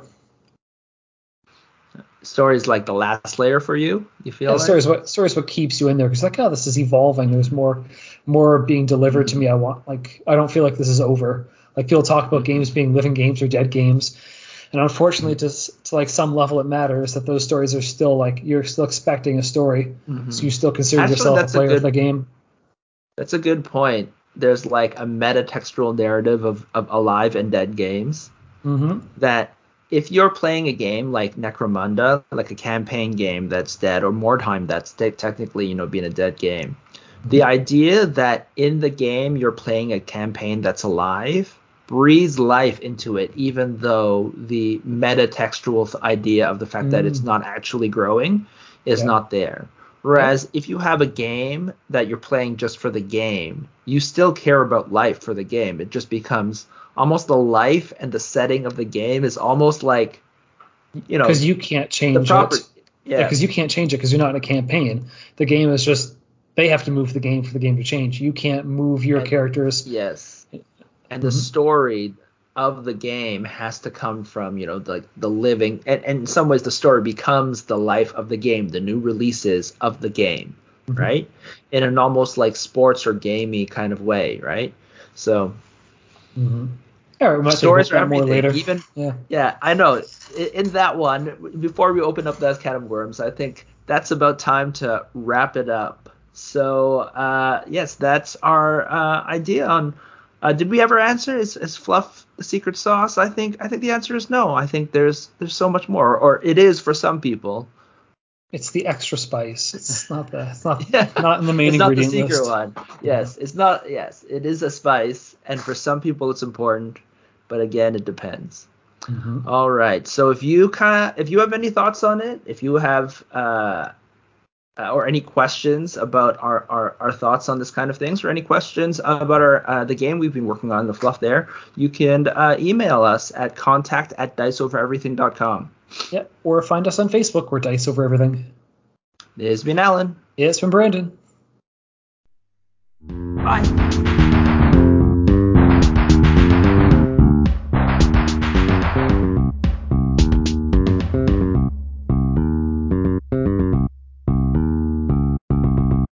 Speaker 1: stories like the last layer for you you feel yeah, like?
Speaker 2: stories what stories what keeps you in there because like oh this is evolving there's more more being delivered to me i want like i don't feel like this is over like people talk about games being living games or dead games and unfortunately to, to like some level it matters that those stories are still like you're still expecting a story mm-hmm. so you still consider Actually, yourself a player a good, of the game
Speaker 1: that's a good point there's like a metatextual narrative of, of alive and dead games
Speaker 2: mm-hmm.
Speaker 1: that if you're playing a game like Necromunda, like a campaign game that's dead, or Mordheim that's te- technically, you know, being a dead game, the idea that in the game you're playing a campaign that's alive breathes life into it, even though the metatextual idea of the fact mm. that it's mm. not actually growing is yeah. not there. Whereas if you have a game that you're playing just for the game, you still care about life for the game. It just becomes almost the life and the setting of the game is almost like you know
Speaker 2: because you can't change proper, it. Yeah, because you can't change it because you're not in a campaign. The game is just they have to move the game for the game to change. You can't move your
Speaker 1: and,
Speaker 2: characters.
Speaker 1: Yes, and the mm-hmm. story of the game has to come from you know the the living and, and, in some ways the story becomes the life of the game the new releases of the game mm-hmm. right in an almost like sports or gamey kind of way right so
Speaker 2: mm-hmm. Yeah,
Speaker 1: stories are everything later. even yeah. yeah i know in, in that one before we open up that can of worms i think that's about time to wrap it up so uh, yes that's our uh, idea on uh, did we ever answer is, is fluff the secret sauce? I think I think the answer is no. I think there's there's so much more, or it is for some people.
Speaker 2: It's the extra spice. It's not the it's not yeah. not in the main
Speaker 1: it's
Speaker 2: ingredient
Speaker 1: not the secret list. one. Yes, yeah. it's not. Yes, it is a spice, and for some people it's important, but again, it depends. Mm-hmm. All right. So if you kind of if you have any thoughts on it, if you have uh, uh, or any questions about our, our, our, thoughts on this kind of things or any questions about our uh, the game we've been working on the fluff there you can uh, email us at contact at diceovereverything.com
Speaker 2: yeah or find us on facebook we're dice over everything
Speaker 1: it has been alan
Speaker 2: it's been brandon
Speaker 1: bye